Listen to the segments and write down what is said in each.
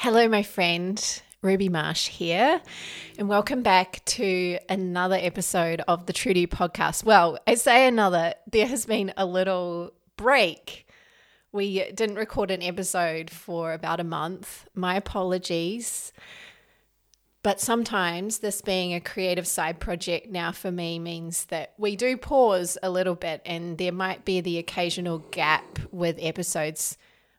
Hello, my friend. Ruby Marsh here, and welcome back to another episode of the Trudy podcast. Well, I say another, there has been a little break. We didn't record an episode for about a month. My apologies. But sometimes this being a creative side project now for me means that we do pause a little bit and there might be the occasional gap with episodes.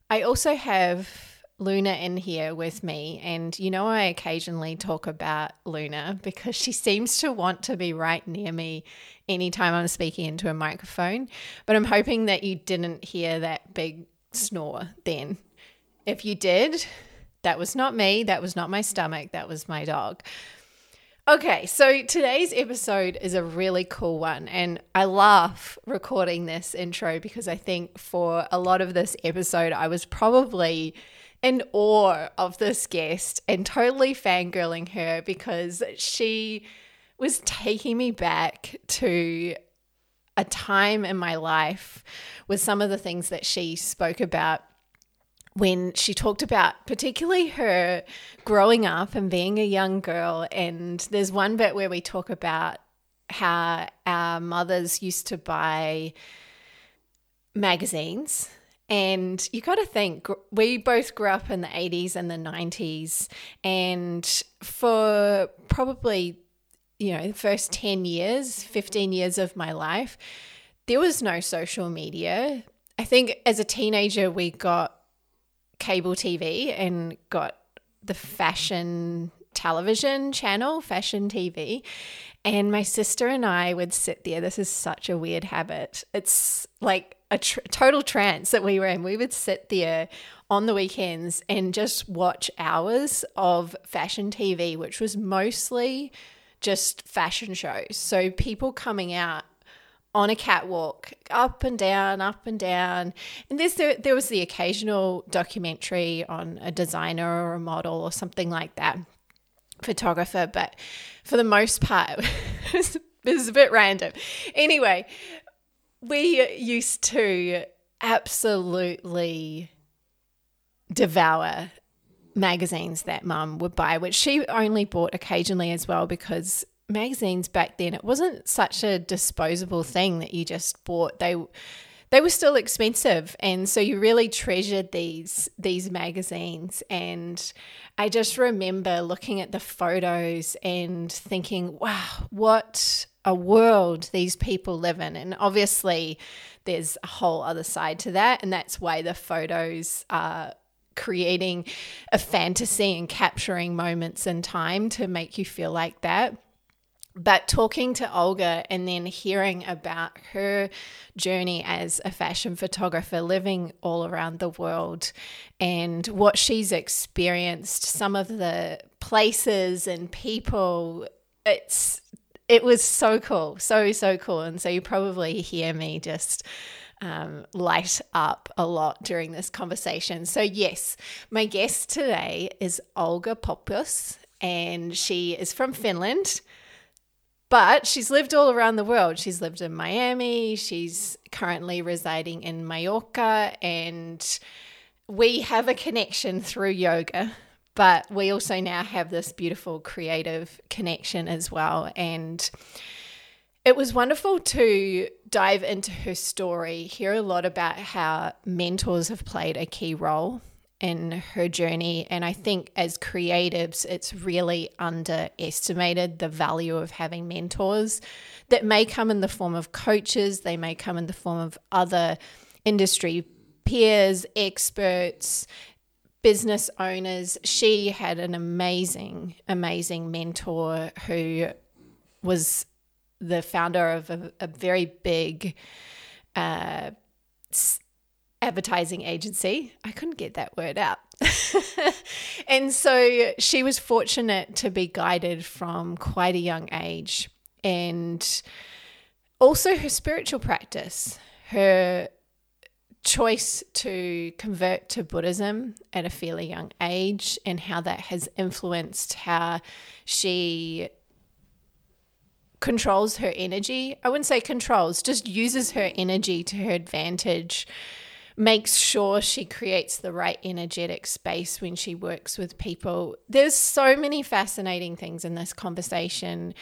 I also have Luna in here with me. And you know, I occasionally talk about Luna because she seems to want to be right near me anytime I'm speaking into a microphone. But I'm hoping that you didn't hear that big snore then. If you did, that was not me. That was not my stomach. That was my dog. Okay, so today's episode is a really cool one, and I laugh recording this intro because I think for a lot of this episode, I was probably in awe of this guest and totally fangirling her because she was taking me back to a time in my life with some of the things that she spoke about when she talked about particularly her growing up and being a young girl. And there's one bit where we talk about how our mothers used to buy magazines and you got to think, we both grew up in the 80s and the 90s. And for probably, you know, the first 10 years, 15 years of my life, there was no social media. I think as a teenager, we got cable TV and got the fashion television channel, fashion TV. And my sister and I would sit there. This is such a weird habit. It's like a tr- total trance that we were in. We would sit there on the weekends and just watch hours of fashion TV, which was mostly just fashion shows. So people coming out on a catwalk, up and down, up and down. And there's there, there was the occasional documentary on a designer or a model or something like that, photographer. But for the most part, it was, a bit random. Anyway, we used to absolutely devour magazines that mum would buy, which she only bought occasionally as well because magazines back then it wasn't such a disposable thing that you just bought. They they were still expensive and so you really treasured these these magazines and I just remember looking at the photos and thinking, wow, what a world these people live in. And obviously, there's a whole other side to that. And that's why the photos are creating a fantasy and capturing moments in time to make you feel like that. But talking to Olga and then hearing about her journey as a fashion photographer living all around the world and what she's experienced, some of the places and people, it's it was so cool, so, so cool. And so you probably hear me just um, light up a lot during this conversation. So, yes, my guest today is Olga Poppius, and she is from Finland. But she's lived all around the world. She's lived in Miami. She's currently residing in Mallorca. And we have a connection through yoga but we also now have this beautiful creative connection as well. And it was wonderful to dive into her story, hear a lot about how mentors have played a key role in her journey. And I think as creatives, it's really underestimated the value of having mentors that may come in the form of coaches, they may come in the form of other industry peers, experts, business owners. She had an amazing, amazing mentor who was the founder of a, a very big uh, advertising agency. I couldn't get that word out. and so she was fortunate to be guided from quite a young age. And also her spiritual practice, her choice to convert to Buddhism at a fairly young age and how that has influenced how she controls her energy. I wouldn't say controls, just uses her energy to her advantage makes sure she creates the right energetic space when she works with people. There's so many fascinating things in this conversation.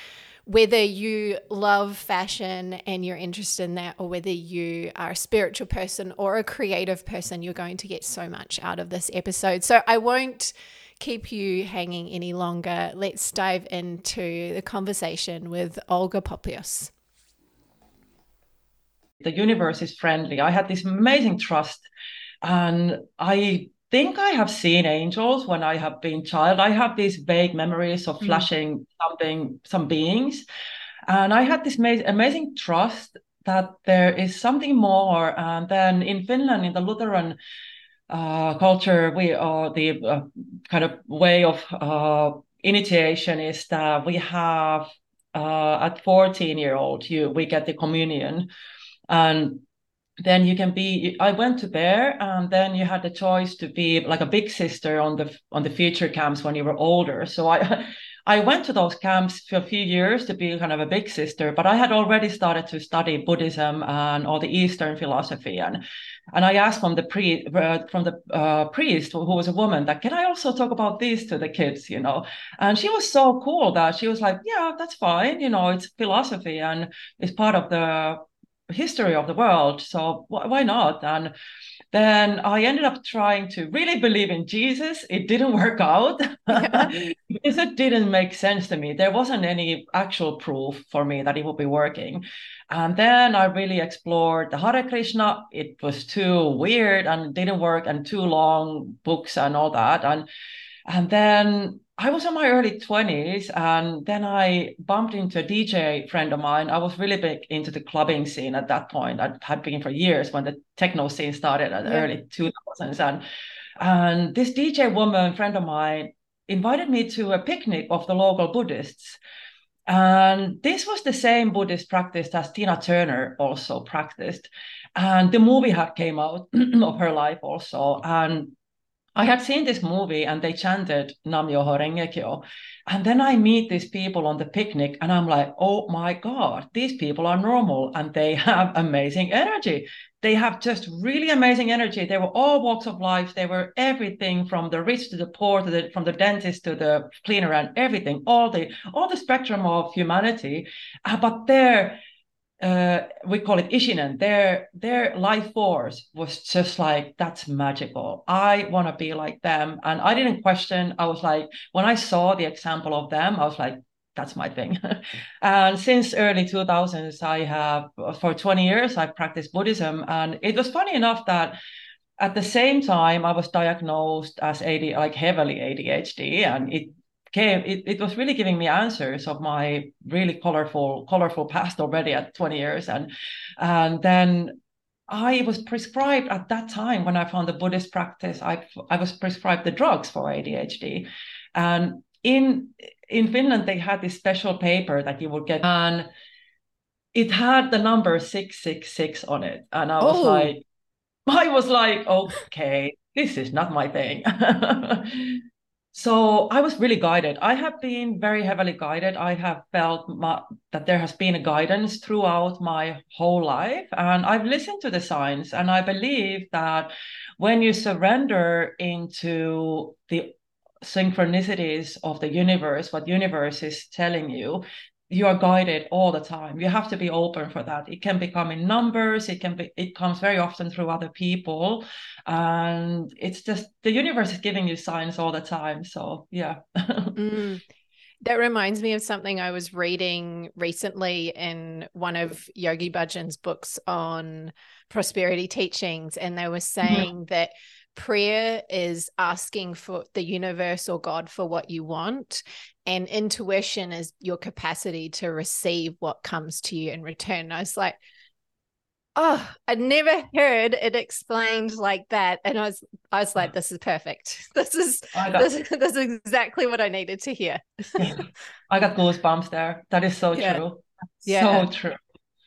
Whether you love fashion and you're interested in that, or whether you are a spiritual person or a creative person, you're going to get so much out of this episode. So I won't keep you hanging any longer. Let's dive into the conversation with Olga Poppius the universe is friendly. I had this amazing trust. And I think I have seen angels when I have been child. I have these vague memories of mm. flashing something, some beings. And I had this ma- amazing trust that there is something more. And then in Finland, in the Lutheran uh, culture, we are the uh, kind of way of uh, initiation is that we have uh, at 14 year old, you we get the communion and then you can be i went to there and then you had the choice to be like a big sister on the on the future camps when you were older. So i i went to those camps for a few years to be kind of a big sister but i had already started to study buddhism and all the eastern philosophy. And and i asked from the priest uh, from the uh, priest who was a woman that can i also talk about this to the kids you know? And she was so cool that she was like yeah that's fine you know it's philosophy and it's part of the history of the world. So why not? And then I ended up trying to really believe in Jesus. It didn't work out because it didn't make sense to me. There wasn't any actual proof for me that it would be working. And then I really explored the Hare Krishna. It was too weird and didn't work and too long books and all that. And and then I was in my early 20s and then I bumped into a DJ friend of mine. I was really big into the clubbing scene at that point. I had been for years when the techno scene started at the yeah. early 2000s. And, and this DJ woman, friend of mine, invited me to a picnic of the local Buddhists. And this was the same Buddhist practice as Tina Turner also practiced. And the movie had came out of her life also. And I had seen this movie and they chanted Nam Myoho Renge And then I meet these people on the picnic and I'm like, oh my God, these people are normal and they have amazing energy. They have just really amazing energy. They were all walks of life. They were everything from the rich to the poor, to the, from the dentist to the cleaner and everything, all the all the spectrum of humanity. Uh, but they're uh, we call it Ishinen. Their their life force was just like that's magical. I want to be like them, and I didn't question. I was like, when I saw the example of them, I was like, that's my thing. and since early 2000s, I have for 20 years I practiced Buddhism, and it was funny enough that at the same time I was diagnosed as AD like heavily ADHD, and it came it, it was really giving me answers of my really colorful colorful past already at 20 years and and then I was prescribed at that time when I found the Buddhist practice. I I was prescribed the drugs for ADHD, and in in Finland they had this special paper that you would get, and it had the number six six six on it, and I was oh. like, I was like, okay, this is not my thing. so I was really guided. I have been very heavily guided. I have felt my, that there has been a guidance throughout my whole life. And I've listened to the signs. And I believe that when you surrender into the synchronicities of the universe, what universe is telling you, you are guided all the time you have to be open for that it can become in numbers it can be it comes very often through other people and it's just the universe is giving you signs all the time so yeah mm. That reminds me of something I was reading recently in one of Yogi Bhajan's books on prosperity teachings. And they were saying yeah. that prayer is asking for the universe or God for what you want. And intuition is your capacity to receive what comes to you in return. And I was like, oh, I'd never heard it explained like that. And I was I was like, mm. this is perfect. This is this, this is exactly what I needed to hear. I got goosebumps there. That is so yeah. true. Yeah. So true.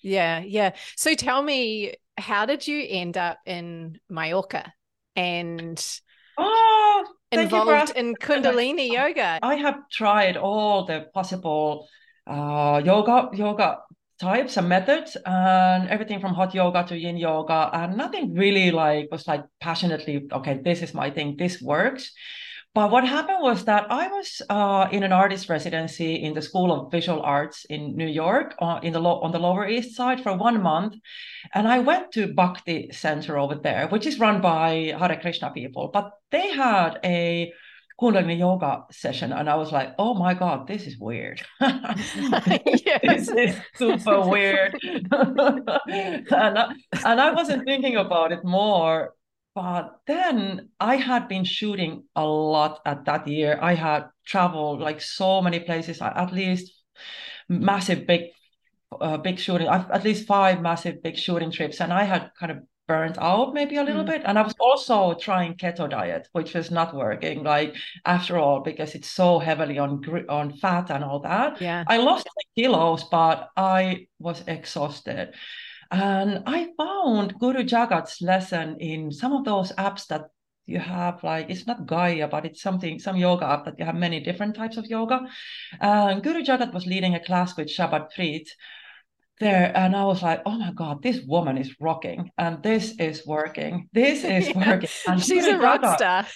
Yeah, yeah. So tell me, how did you end up in Mallorca? And oh, involved in Kundalini yoga. I have tried all the possible uh, yoga yoga types and methods and everything from hot yoga to yin yoga and nothing really like was like passionately okay this is my thing this works but what happened was that I was uh, in an artist residency in the School of Visual Arts in New York, uh, in the lo- on the Lower East Side for one month, and I went to Bhakti Center over there, which is run by Hare Krishna people. But they had a Kundalini yoga session, and I was like, "Oh my god, this is weird. this is super weird." and, I, and I wasn't thinking about it more but then I had been shooting a lot at that year. I had traveled like so many places, at least massive big, uh, big shooting, at least five massive big shooting trips, and I had kind of burnt out maybe a little mm. bit. And I was also trying keto diet, which was not working. Like after all, because it's so heavily on on fat and all that. Yeah, I lost kilos, but I was exhausted. And I found Guru Jagat's lesson in some of those apps that you have like it's not Gaia, but it's something some yoga app that you have many different types of yoga. And Guru Jagat was leading a class with Shabad Preet there, and I was like, oh my god, this woman is rocking, and this is working. This is yeah. working. And she's Guru a rock Jagat, star.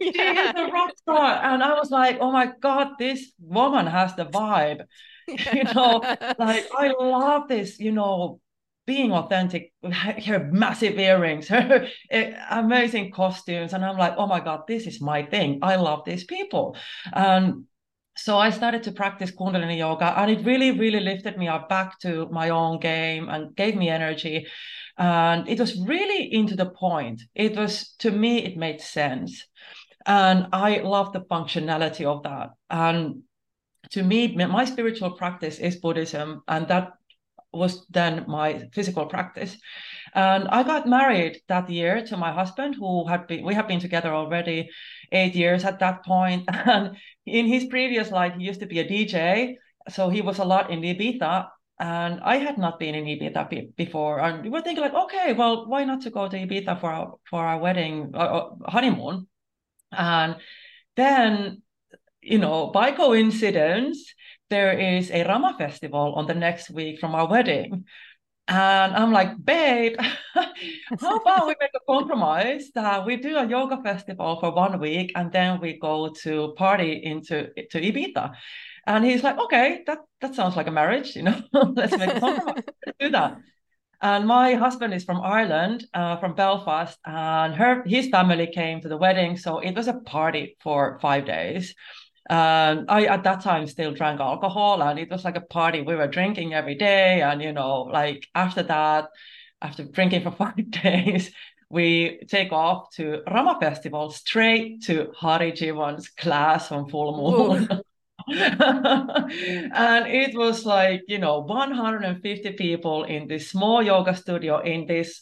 yeah. She is a rock star, and I was like, oh my god, this woman has the vibe. Yeah. You know, like I love this. You know, being authentic, her massive earrings, her eh, amazing costumes. And I'm like, oh my God, this is my thing. I love these people. And so I started to practice Kundalini yoga, and it really, really lifted me up back to my own game and gave me energy. And it was really into the point. It was, to me, it made sense. And I love the functionality of that. And to me, my spiritual practice is Buddhism, and that was then my physical practice. And I got married that year to my husband, who had been, we have been together already eight years at that point. And in his previous life, he used to be a DJ. So he was a lot in Ibiza. And I had not been in Ibiza before. And we were thinking like, okay, well, why not to go to Ibiza for our, for our wedding, uh, uh honeymoon? And then, you know, by coincidence, there is a Rama festival on the next week from our wedding. And I'm like, babe, how about we make a compromise that we do a yoga festival for one week and then we go to party into to Ibiza. And he's like, okay, that, that sounds like a marriage, you know, let's make a compromise. let's do that. And my husband is from Ireland, uh, from Belfast, and her his family came to the wedding. So it was a party for five days. Um, I at that time still drank alcohol, and it was like a party. We were drinking every day, and you know, like after that, after drinking for five days, we take off to Rama Festival straight to Hari Jiwan's class on full moon. and it was like you know 150 people in this small yoga studio in this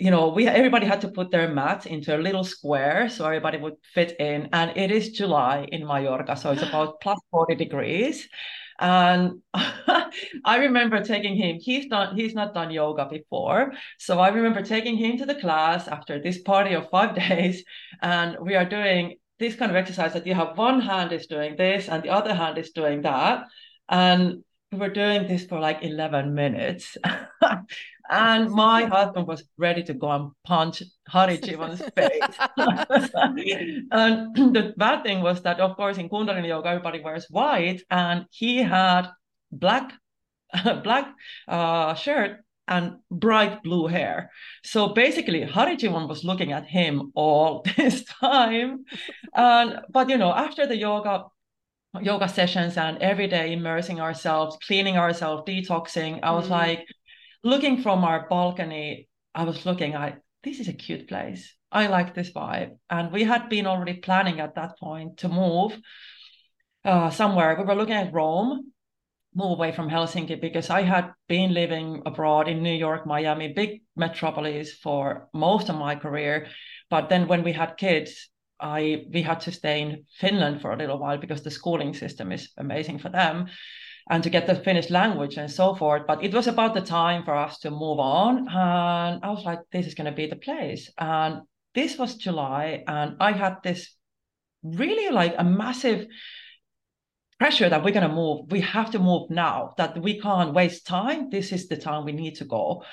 you know, we everybody had to put their mats into a little square so everybody would fit in. And it is July in Mallorca, so it's about plus 40 degrees. And I remember taking him, he's not he's not done yoga before. So I remember taking him to the class after this party of five days. And we are doing this kind of exercise that you have one hand is doing this and the other hand is doing that. And we were doing this for like 11 minutes. and my husband was ready to go and punch Hari Jiwan's face. and the bad thing was that, of course, in Kundalini Yoga, everybody wears white, and he had black, black uh, shirt and bright blue hair. So basically, Hari Jiwan was looking at him all this time. And but you know, after the yoga yoga sessions and every day immersing ourselves, cleaning ourselves, detoxing. I was mm. like looking from our balcony, I was looking at this is a cute place. I like this vibe. And we had been already planning at that point to move uh, somewhere. We were looking at Rome, move away from Helsinki because I had been living abroad in New York, Miami, big metropolis for most of my career. But then when we had kids, I we had to stay in Finland for a little while because the schooling system is amazing for them and to get the Finnish language and so forth. But it was about the time for us to move on. And I was like, this is going to be the place. And this was July. And I had this really like a massive pressure that we're going to move. We have to move now, that we can't waste time. This is the time we need to go.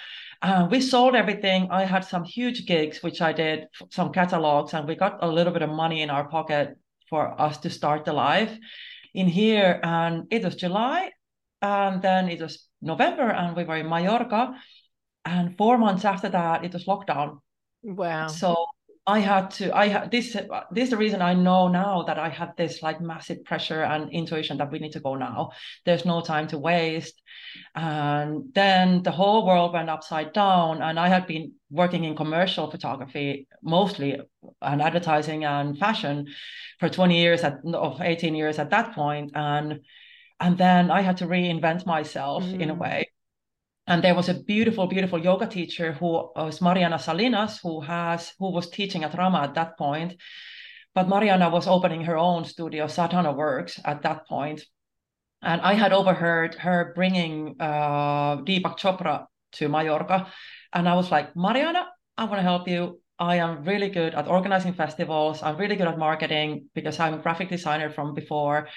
Uh, we sold everything. I had some huge gigs, which I did, some catalogs, and we got a little bit of money in our pocket for us to start the life in here. And it was July, and then it was November, and we were in Mallorca. And four months after that, it was lockdown. Wow. So I had to, I had this, this is the reason I know now that I had this like massive pressure and intuition that we need to go now. There's no time to waste. And then the whole world went upside down. And I had been working in commercial photography mostly and advertising and fashion for 20 years at, of 18 years at that point. And, and then I had to reinvent myself mm. in a mm. way and there was a beautiful beautiful yoga teacher who was mariana salinas who has who was teaching at rama at that point. But mariana was opening her own studio sadhana works at that point. And i had overheard her bringing uh, deepak chopra to mallorca. And i was like mariana i want to help you. I am really good at organizing festivals. I'm really good at marketing because i'm a graphic designer from before.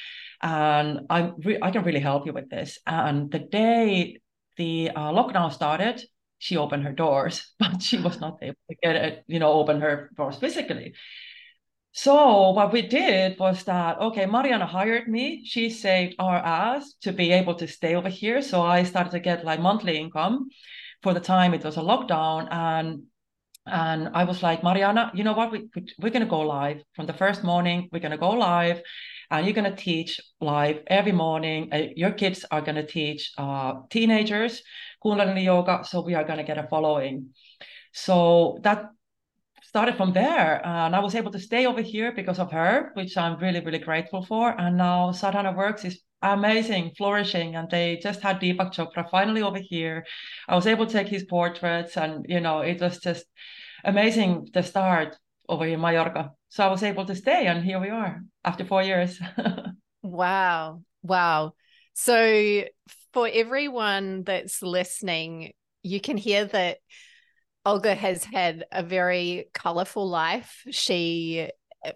And I'm re- I can really help you with this. And the day the uh, lockdown started, she opened her doors, but she was not able to get it, you know, open her doors physically. So what we did was that okay, Mariana hired me. She saved our ass to be able to stay over here. So I started to get like monthly income for the time it was a lockdown, and and I was like, Mariana, you know what? We we're gonna go live from the first morning. We're gonna go live, and you're going to teach live every morning. Uh, your kids are going to teach uh, teenagers Kundalini yoga, so we are going to get a following. So that started from there, and I was able to stay over here because of her, which I'm really really grateful for. And now Sadhana Works is amazing, flourishing, and they just had Deepak Chopra finally over here. I was able to take his portraits, and you know it was just amazing to start over here in Mallorca. So I was able to stay, and here we are after four years. wow. Wow. So for everyone that's listening, you can hear that Olga has had a very colorful life. She,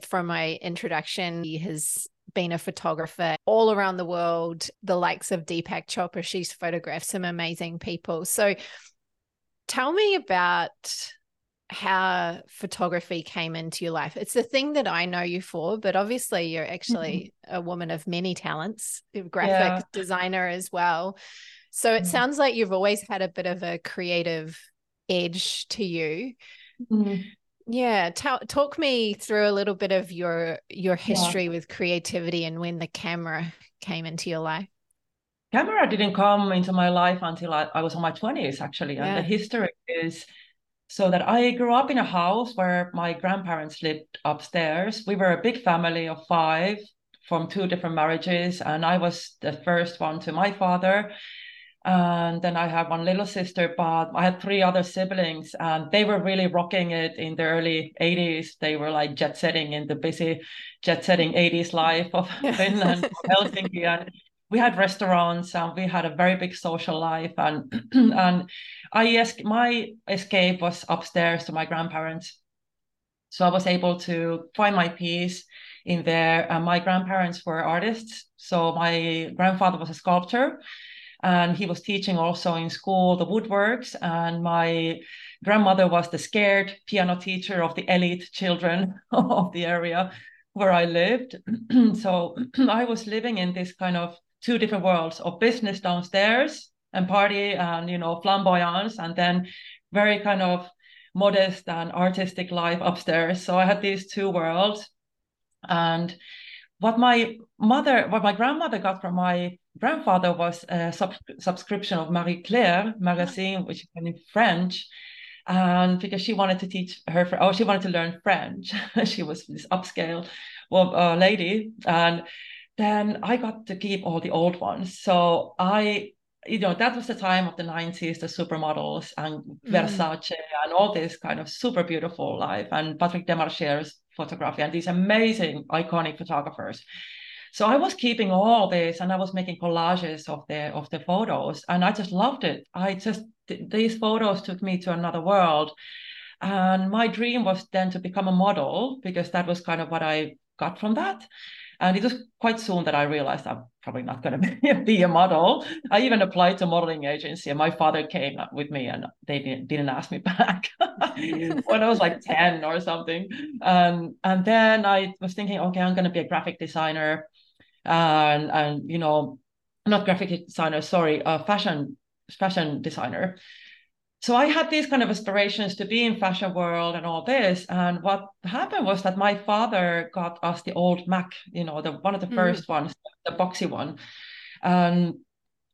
from my introduction, has been a photographer all around the world, the likes of Deepak Chopra. She's photographed some amazing people. So tell me about how photography came into your life. It's the thing that I know you for, but obviously you're actually mm-hmm. a woman of many talents, graphic yeah. designer as well. So it mm-hmm. sounds like you've always had a bit of a creative edge to you. Mm-hmm. Yeah, t- talk me through a little bit of your your history yeah. with creativity and when the camera came into your life. Camera didn't come into my life until I, I was in my 20s actually, and the history is so that I grew up in a house where my grandparents lived upstairs. We were a big family of five from two different marriages, and I was the first one to my father. And then I had one little sister, but I had three other siblings, and they were really rocking it in the early 80s. They were like jet setting in the busy jet setting 80s life of Finland, Helsinki. And we had restaurants and we had a very big social life and and I es- my escape was upstairs to my grandparents. So I was able to find my peace in there. And my grandparents were artists. So my grandfather was a sculptor and he was teaching also in school the woodworks. And my grandmother was the scared piano teacher of the elite children of the area where I lived. so I was living in this kind of two different worlds of business downstairs and party and you know flamboyance and then very kind of modest and artistic life upstairs. So i had these two worlds. And what my mother what my grandmother got from my grandfather was a sub- subscription of marie claire magazine which is in french. And because she wanted to teach her oh she wanted to learn french. She was this upscale well, uh, lady. And then I got to keep all the old ones. So I, you know, that was the time of the 90s, the supermodels and mm. Versace and all this kind of super beautiful life and Patrick Demarchelier's photography and these amazing iconic photographers. So I was keeping all this and I was making collages of the of the photos and I just loved it. I just th- these photos took me to another world. And my dream was then to become a model because that was kind of what I got from that. And it was quite soon that I realized I'm probably not going to be a model. I even applied to modeling agency, and my father came up with me, and they didn't, didn't ask me back when I was like ten or something. And and then I was thinking, okay, I'm going to be a graphic designer, and and you know, not graphic designer, sorry, a fashion fashion designer so I had these kind of aspirations to be in fashion world and all this. And what happened was that my father got us the old Mac, you know, the one of the mm. first ones, the boxy one. And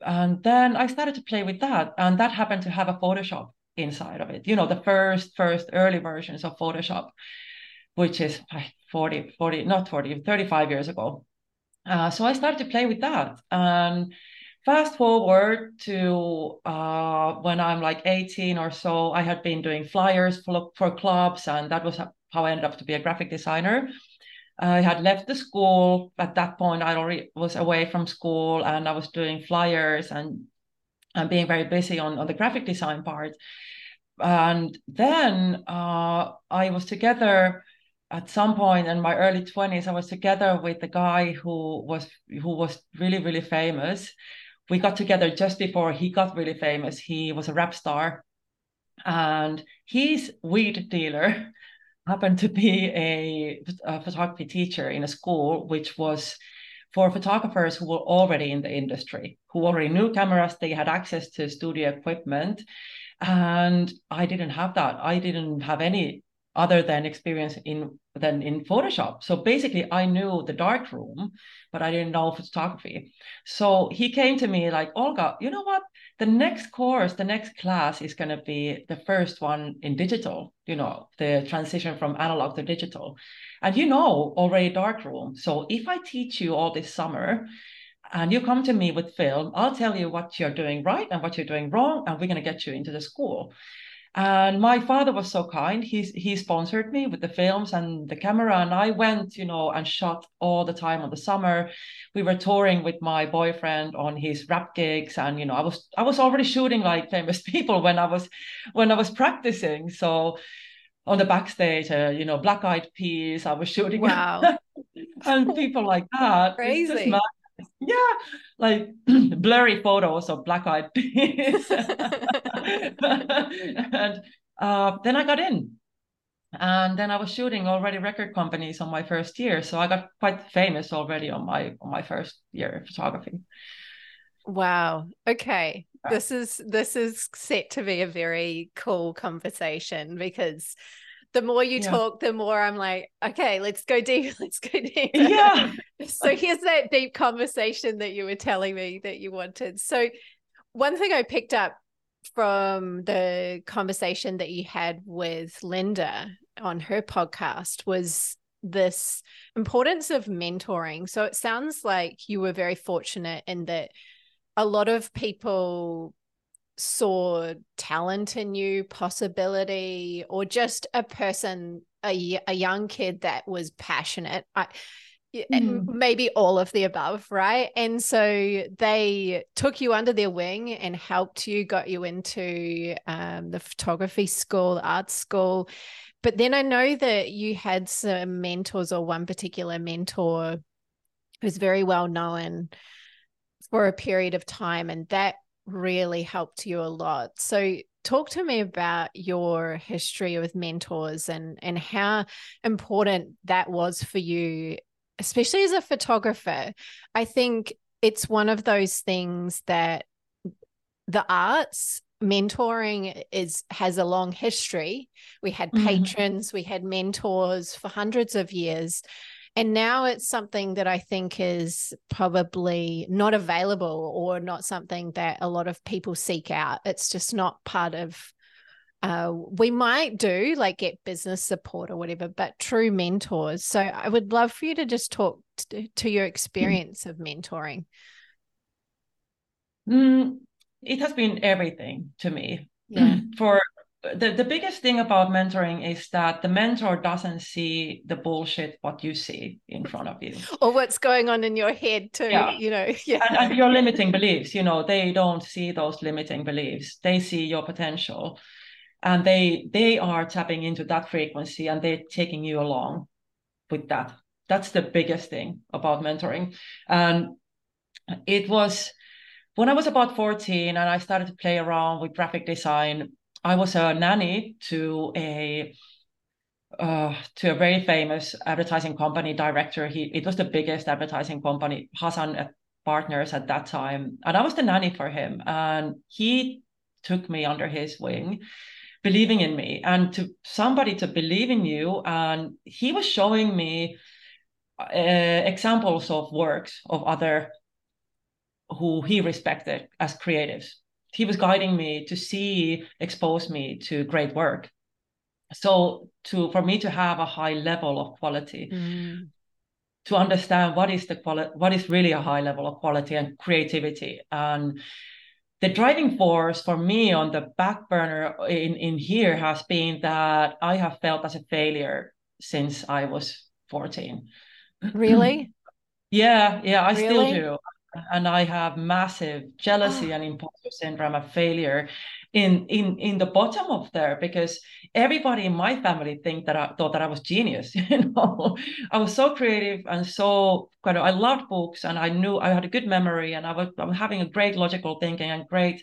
and then I started to play with that. And that happened to have a Photoshop inside of it, you know, the first, first early versions of Photoshop, which is 40, 40, not 40, 35 years ago. Uh, so I started to play with that. And Fast forward to uh, when I'm like 18 or so, I had been doing flyers for, for clubs, and that was how I ended up to be a graphic designer. I had left the school at that point. I already was away from school, and I was doing flyers and and being very busy on, on the graphic design part. And then uh, I was together at some point in my early 20s. I was together with a guy who was who was really really famous we got together just before he got really famous. He was a rap star, and his weed dealer happened to be a, a photography teacher in a school, which was for photographers who were already in the industry, who already knew cameras, they had access to studio equipment. And I didn't have that. I didn't have any other than experience in than in Photoshop. So basically, I knew the dark room, but I didn't know photography. So he came to me like, Olga, you know what? The next course, the next class is going to be the first one in digital. You know, the transition from analog to digital, and you know already dark room. So if I teach you all this summer. And you come to me with film, I'll tell you what you're doing right and what you're doing wrong, and we're going to get you into the school. And my father was so kind. He he sponsored me with the films and the camera, and I went, you know, and shot all the time on the summer. We were touring with my boyfriend on his rap gigs, and you know, I was I was already shooting like famous people when I was when I was practicing. So on the backstage, uh, you know, Black Eyed Peas, I was shooting. Wow. and people like that. Crazy yeah, like blurry photos of black eyed peas. and uh, then I got in. And then I was shooting already record companies on my first year. So I got quite famous already on my on my first year of photography. Wow. Okay. This is this is set to be a very cool conversation because the more you yeah. talk, the more I'm like, okay, let's go deep. Let's go deep. Yeah. so here's that deep conversation that you were telling me that you wanted. So one thing I picked up from the conversation that you had with Linda on her podcast was this importance of mentoring. So it sounds like you were very fortunate in that a lot of people saw talent in you, possibility, or just a person, a, a young kid that was passionate. I, mm. maybe all of the above, right? And so they took you under their wing and helped you, got you into um, the photography school, art school. But then I know that you had some mentors, or one particular mentor who's very well known for a period of time, and that really helped you a lot. So talk to me about your history with mentors and and how important that was for you especially as a photographer. I think it's one of those things that the arts mentoring is has a long history. We had mm-hmm. patrons, mm-hmm. we had mentors for hundreds of years. And now it's something that I think is probably not available or not something that a lot of people seek out. It's just not part of uh, we might do like get business support or whatever, but true mentors. So I would love for you to just talk to, to your experience of mentoring. Mm, it has been everything to me. Yeah. For the, the biggest thing about mentoring is that the mentor doesn't see the bullshit what you see in front of you. Or what's going on in your head too yeah. you know yeah. And, and your limiting beliefs you know they don't see those limiting beliefs. They see your potential. And they they are tapping into that frequency and they're taking you along with that. That's the biggest thing about mentoring. And it was when I was about 14 and I started to play around with graphic design, I was a nanny to a uh, to a very famous advertising company director. He it was the biggest advertising company, Hasan Partners at that time, and I was the nanny for him. And he took me under his wing, believing in me, and to somebody to believe in you. And he was showing me uh, examples of works of other who he respected as creatives. He was guiding me to see, expose me to great work. So to for me to have a high level of quality, mm. to understand what is the quality, what is really a high level of quality and creativity. And the driving force for me on the back burner in, in here has been that I have felt as a failure since I was 14. Really? yeah, yeah, I really? still do and I have massive jealousy oh. and imposter syndrome of failure in in in the bottom of there because everybody in my family think that I thought that I was genius. You know, I was so creative and so kind of I loved books and I knew I had a good memory and I was, I was having a great logical thinking and great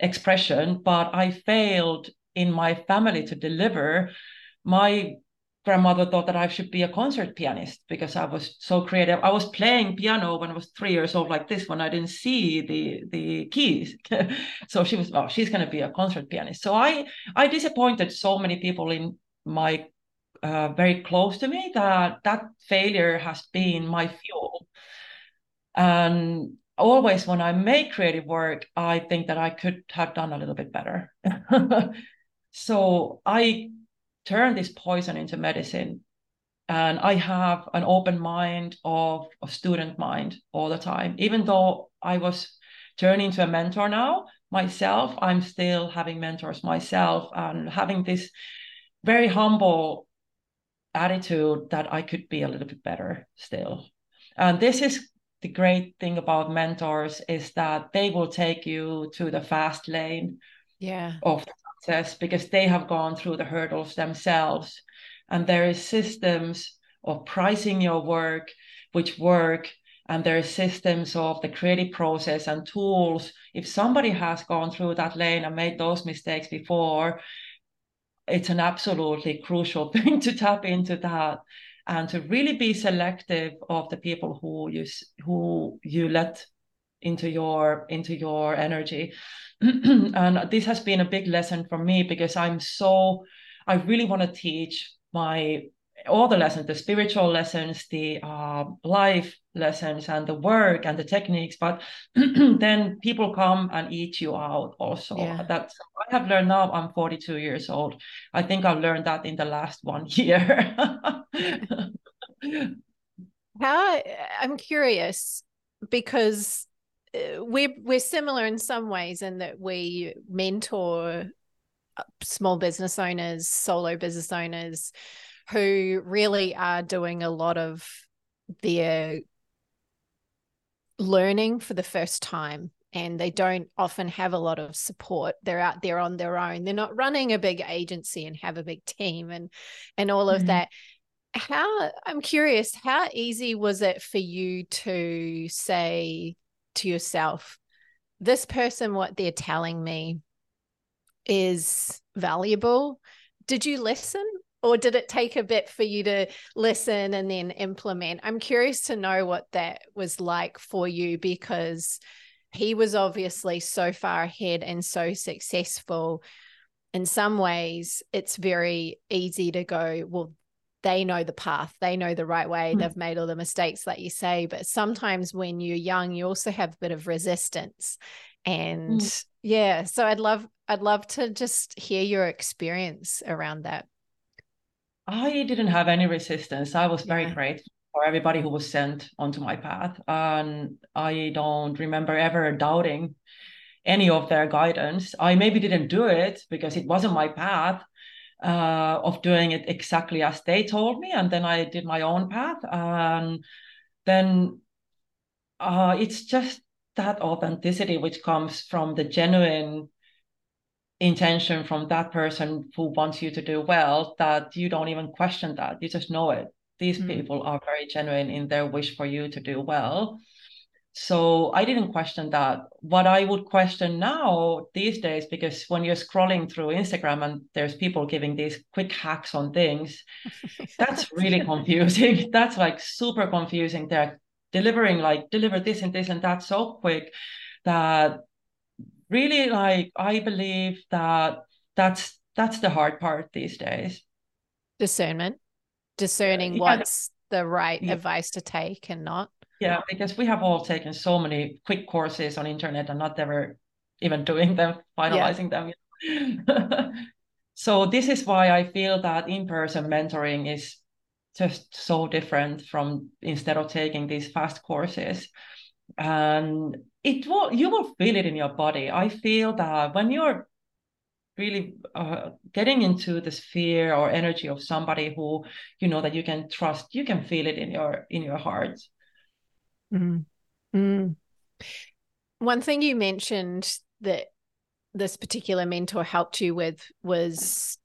expression, but I failed in my family to deliver my grandmother thought that I should be a concert pianist because I was so creative. I was playing piano when I was three years old, like this, when I didn't see the the keys. so she was, oh, she's going to be a concert pianist. So I I disappointed so many people in my uh, very close to me that that failure has been my fuel. And always when I make creative work, I think that I could have done a little bit better. so I turn this poison into medicine. And i have an open mind of a student mind all the time. Even though i was turning to a mentor now myself i'm still having mentors myself and having this very humble attitude that i could be a little bit better still. And this is the great thing about mentors is that they will take you to the fast lane yeah. of success because they have gone through the hurdles themselves. And there is systems of pricing your work which work and there are systems of the creative process and tools. If somebody has gone through that lane and made those mistakes before it's an absolutely crucial thing to tap into that and to really be selective of the people who you who you let into your into your energy. And this has been a big lesson for me because i'm so i really want to teach my all the lessons the spiritual lessons the uh, life lessons and the work and the techniques but then people come and eat you out also. Yeah. that's i have learned now i'm 42 years old. I think i've learned that in the last one year. How i'm curious because we're we're similar in some ways in that we mentor uh, small business owners, solo business owners who really are doing a lot of their learning for the first time and they don't often have a lot of support. They're out there on their own. They're not running a big agency and have a big team and and all of mm-hmm. that. How i'm curious how easy was it for you to say to yourself, this person, what they're telling me is valuable. Did you listen? Or did it take a bit for you to listen and then implement? I'm curious to know what that was like for you because he was obviously so far ahead and so successful. In some ways, it's very easy to go, well, they know the path they know the right way mm. they've made all the mistakes like you say but sometimes when you're young you also have a bit of resistance and mm. yeah so i'd love i'd love to just hear your experience around that i didn't have any resistance i was very yeah. grateful for everybody who was sent onto my path and i don't remember ever doubting any of their guidance i maybe didn't do it because it wasn't my path uh, of doing it exactly as they told me, and then I did my own path, and then uh, it's just that authenticity which comes from the genuine intention from that person who wants you to do well that you don't even question that. You just know it. These mm. people are very genuine in their wish for you to do well so I didn't question that. What I would question now these days, because when you're scrolling through Instagram and there's people giving these quick hacks on things, that's really confusing. That's like super confusing. They're delivering like deliver this and this and that so quick that really like I believe that that's that's the hard part these days. Discernment, discerning yeah. what's the right yeah. advice to take and not. Yeah, because we have all taken so many quick courses on internet and not ever even doing them, finalizing yeah. them. so this is why I feel that in-person mentoring is just so different from instead of taking these fast courses. And it will you will feel it in your body. I feel that when you're really uh, getting into the sphere or energy of somebody who you know that you can trust, you can feel it in your in your heart Mm. Mm. One thing you mentioned that this particular mentor helped you with was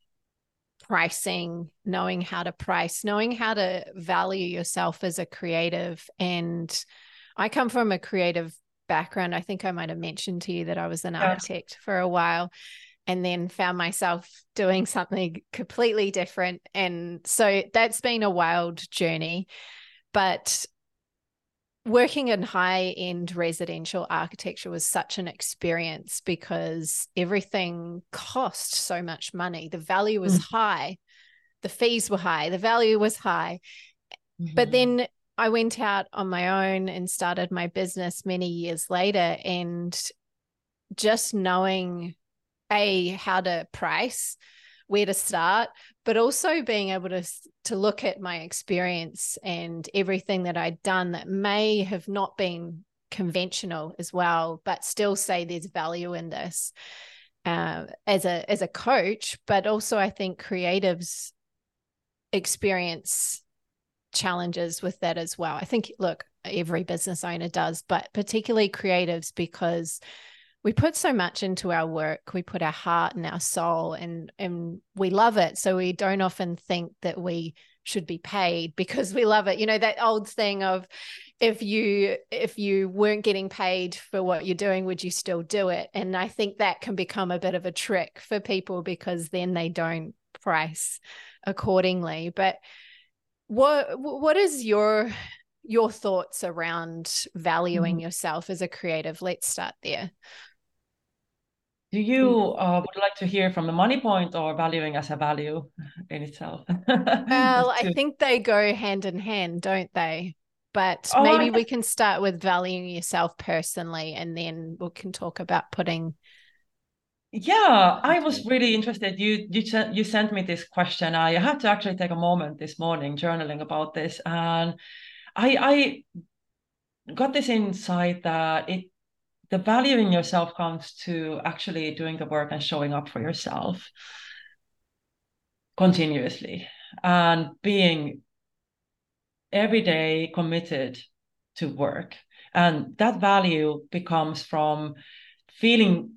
pricing, knowing how to price, knowing how to value yourself as a creative. And I come from a creative background. I think I might have mentioned to you that I was an architect for a while and then found myself doing something completely different. And so that's been a wild journey. But working in high end residential architecture was such an experience because everything cost so much money. The value was mm. high, the fees were high, the value was high. Mm-hmm. But then I went out on my own and started my business many years later. And just knowing a how to price where to start but also being able to to look at my experience and everything that I'd done that may have not been conventional as well but still say there's value in this uh, as a as a coach but also I think creatives experience challenges with that as well. I think look every business owner does but particularly creatives because we put so much into our work we put our heart and our soul and and we love it. So we don't often think that we should be paid because we love it. You know that old thing of if you if you weren't getting paid for what you're doing would you still do it? And i think that can become a bit of a trick for people because then they don't price accordingly. But what what is your your thoughts around valuing mm-hmm. yourself as a creative? Let's start there do you uh, would like to hear from the money point or valuing as a value in itself? well, I think they go hand in hand, don't they? But oh, maybe we can start with valuing yourself personally and then we can talk about putting yeah i was really interested you you you sent me this question i had to actually take a moment this morning journaling about this and i i got this insight that it the value in yourself comes to actually doing the work and showing up for yourself continuously and being every day committed to work. And that value becomes from feeling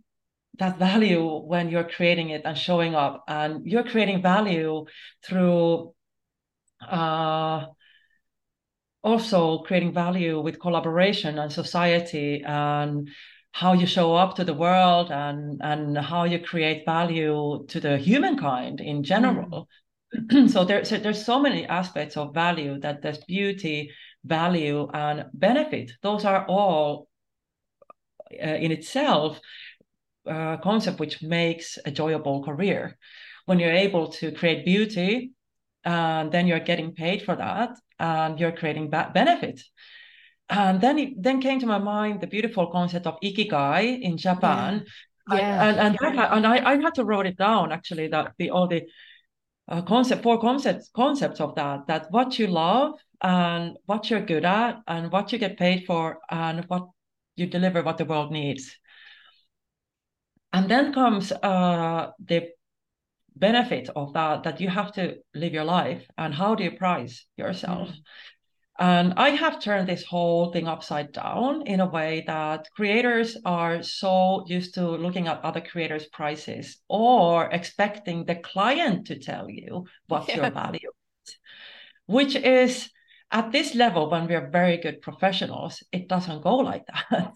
that value when you're creating it and showing up. And you're creating value through uh, also creating value with collaboration and society and how you show up to the world and and how you create value to the humankind in general. Mm. so there's so there's so many aspects of value that there's beauty value and benefit. Those are all uh, in itself a uh, concept which makes a enjoyable career. When you're able to create beauty and then you're getting paid for that and you're creating ba- benefit. And then it then came to my mind the beautiful concept of ikigai in Japan. Yeah. yeah. and and, yeah. I, and I, I had to write it down actually that the all the uh, concept four concepts concepts of that that what you love and what you're good at and what you get paid for and what you deliver what the world needs and then comes uh, the benefit of that that you have to live your life and how do you price yourself mm. and i have turned this whole thing upside down in a way that creators are so used to looking at other creators prices or expecting the client to tell you what yeah. your value is which is at this level when we are very good professionals, it doesn't go like that.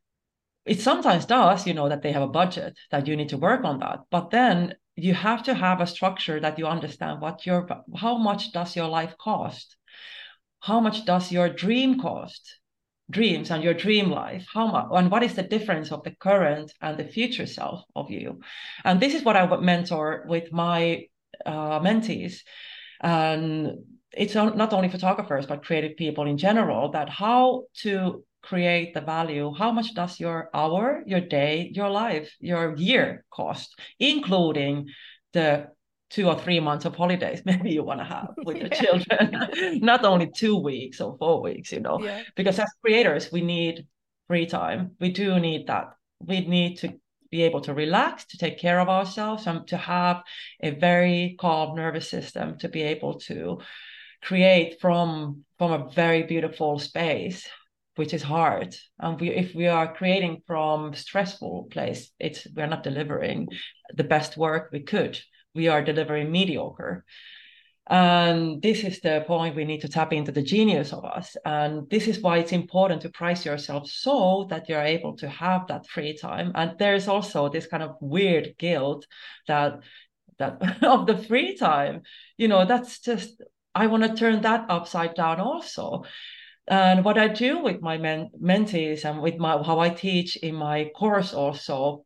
it sometimes does, you know, that they have a budget that you need to work on that. But then you have to have a structure that you understand what your how much does your life cost? How much does your dream cost? Dreams and your dream life. How much and what is the difference of the current and the future self of you? And this is what I would mentor with my uh, mentees. And it's not only photographers but creative people in general that how to create the value how much does your hour your day your life your year cost including the two or three months of holidays maybe you want to have with your children? Not only two weeks or four weeks you know yeah. because as creators we need free time. We do need that. We need to be able to relax to take care of ourselves and to have a very calm nervous system to be able to create from from a very beautiful space which is hard. And we if we are creating from stressful place it's we're not delivering the best work we could. We are delivering mediocre. And this is the point we need to tap into the genius of us. And this is why it's important to price yourself so that you're able to have that free time. And there's also this kind of weird guilt that that of the free time. You know that's just I want to turn that upside down also. And what I do with my men- mentees and with my how I teach in my course also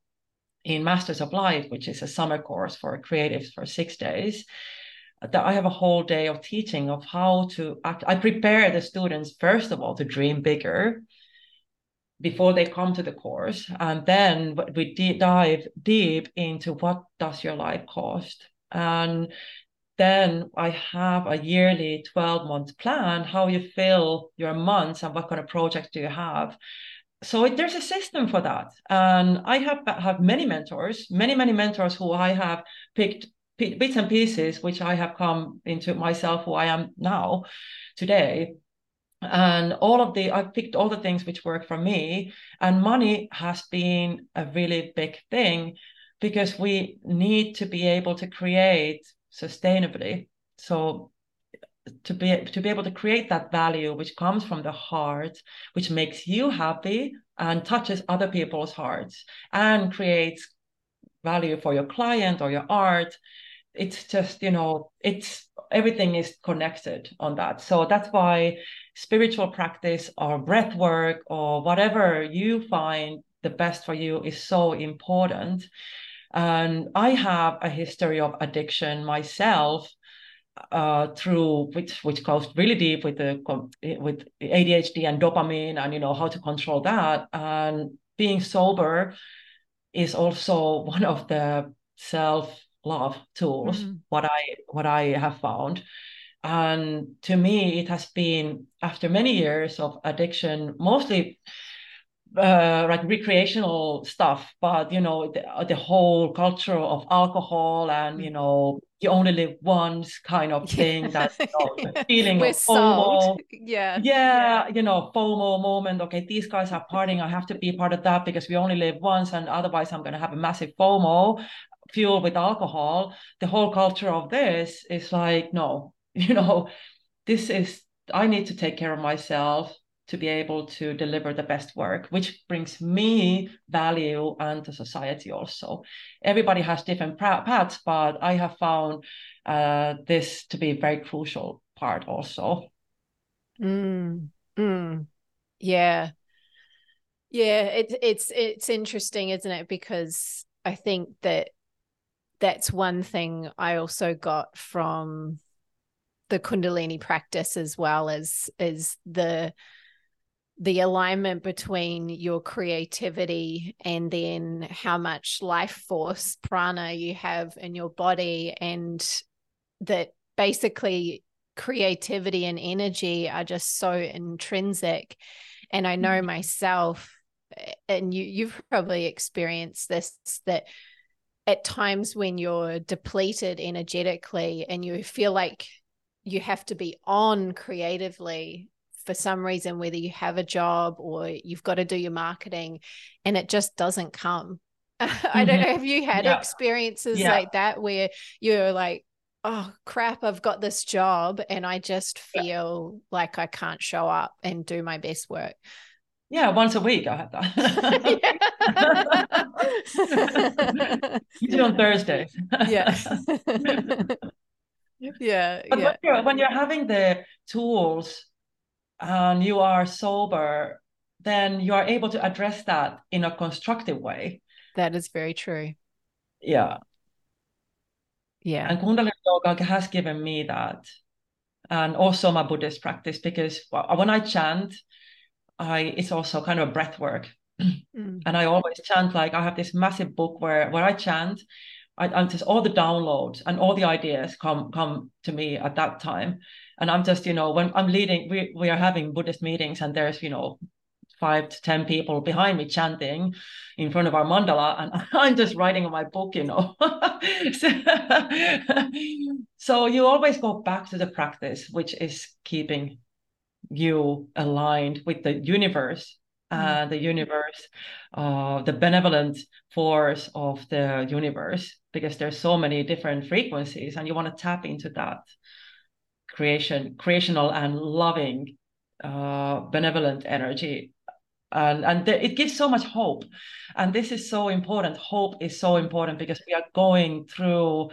in Masters of Light, which is a summer course for creatives for six days, that I have a whole day of teaching of how to act. I prepare the students first of all to dream bigger before they come to the course, and then we dive deep into what does your life cost and then I have a yearly 12 month plan, how you fill your months and what kind of projects do you have. So it, there's a system for that. And I have, have many mentors, many, many mentors who I have picked bits and pieces, which I have come into myself who I am now today. And all of the, I've picked all the things which work for me. And money has been a really big thing because we need to be able to create sustainably. So to be to be able to create that value which comes from the heart, which makes you happy and touches other people's hearts and creates value for your client or your art. It's just, you know, it's everything is connected on that. So that's why spiritual practice or breath work or whatever you find the best for you is so important and I have a history of addiction myself uh, through which which goes really deep with the with ADHD and dopamine and you know how to control that. And being sober is also one of the self love tools. Mm-hmm. What I what I have found. And to me, it has been after many years of addiction, mostly uh, like recreational stuff, but you know the, the whole culture of alcohol and you know you only live once kind of thing. That you know, feeling We're of FOMO, yeah. yeah, yeah, you know FOMO moment. Okay, these guys are partying. I have to be part of that because we only live once, and otherwise I'm going to have a massive FOMO fueled with alcohol. The whole culture of this is like no, you know, this is I need to take care of myself to be able to deliver the best work, which brings me value and the society also. Everybody has different paths, but I have found uh, this to be a very crucial part also. Mm, mm, yeah. Yeah, it, it's it's interesting, isn't it? Because I think that that's one thing I also got from the Kundalini practice as well as is the the alignment between your creativity and then how much life force prana you have in your body and that basically creativity and energy are just so intrinsic and i know mm-hmm. myself and you you've probably experienced this that at times when you're depleted energetically and you feel like you have to be on creatively for some reason, whether you have a job or you've got to do your marketing and it just doesn't come. I don't mm-hmm. know. Have you had yeah. experiences yeah. like that where you're like, oh crap, I've got this job and I just feel yeah. like I can't show up and do my best work. Yeah, once a week I have that. Usually on Thursdays. yeah. yeah. But yeah. When, you're, when you're having the tools and you are sober, then you are able to address that in a constructive way. That is very true. Yeah. Yeah. And Kundalini Yoga has given me that. And also my Buddhist practice, because when I chant, I it's also kind of a breath work. Mm. And I always chant like I have this massive book where where I chant, I, I'm just all the downloads and all the ideas come come to me at that time. And I'm just, you know, when I'm leading, we we are having Buddhist meetings and there's, you know, five to ten people behind me chanting in front of our mandala. And i'm just writing on my book you know. So so you always go back to the practice which is keeping you aligned with the universe and uh, the universe uh, the benevolent force of the universe because there's so many different frequencies and you want to tap into that creation creational and loving uh, benevolent energy and and the, it gives so much hope and this is so important hope is so important because we are going through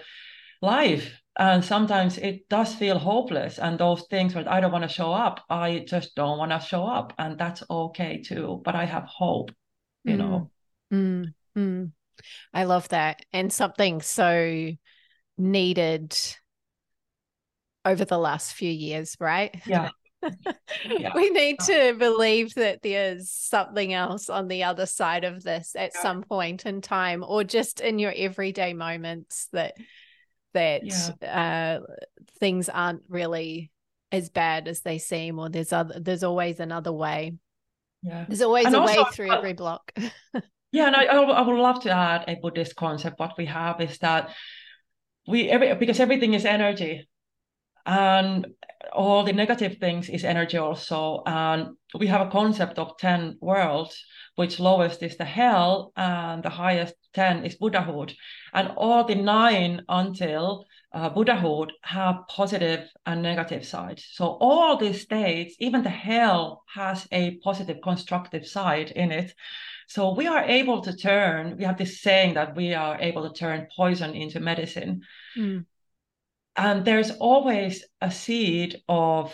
life and sometimes it does feel hopeless and those things where i don't want to show up i just don't want to show up and that's okay too but i have hope you mm. know mm. Mm. i love that and something so needed over the last few years right? Yeah. Yeah. we need to believe that there's something else on the other side of this at yeah. some point in time or just in your everyday moments that that yeah. uh, things aren't really as bad as they seem or there's other there's always another way. Yeah. There's always and a also, way through every block. Yeah and I, I would love to add a buddhist concept what we have is that we every because everything is energy and all the negative things is energy also. And we have a concept of 10 worlds which lowest is the hell and the highest 10 is buddhahood. And all the nine until uh, buddhahood have positive and negative sides. So all these states even the hell has a positive constructive side in it. So we are able to turn we have this saying that we are able to turn poison into medicine. Mm and there's always a seed of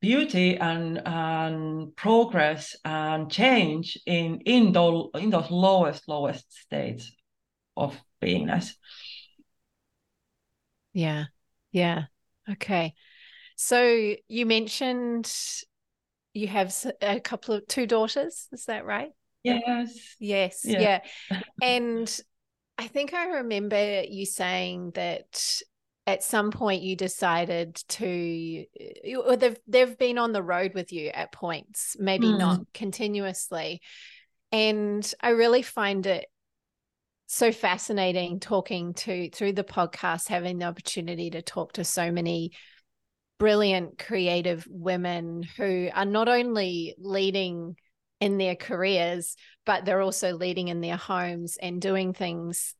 beauty and, and progress and change in in those in those lowest lowest states of beingness. Yeah. Yeah. Okay. So you mentioned you have a couple of two daughters is that right? Yes. Yes. Yeah, yeah. and i think i remember you saying that at some point you decided to or they've they've been on the road with you at points maybe mm. not continuously and i really find it so fascinating talking to through the podcast having the opportunity to talk to so many brilliant creative women who are not only leading in their careers but they're also leading in their homes and doing things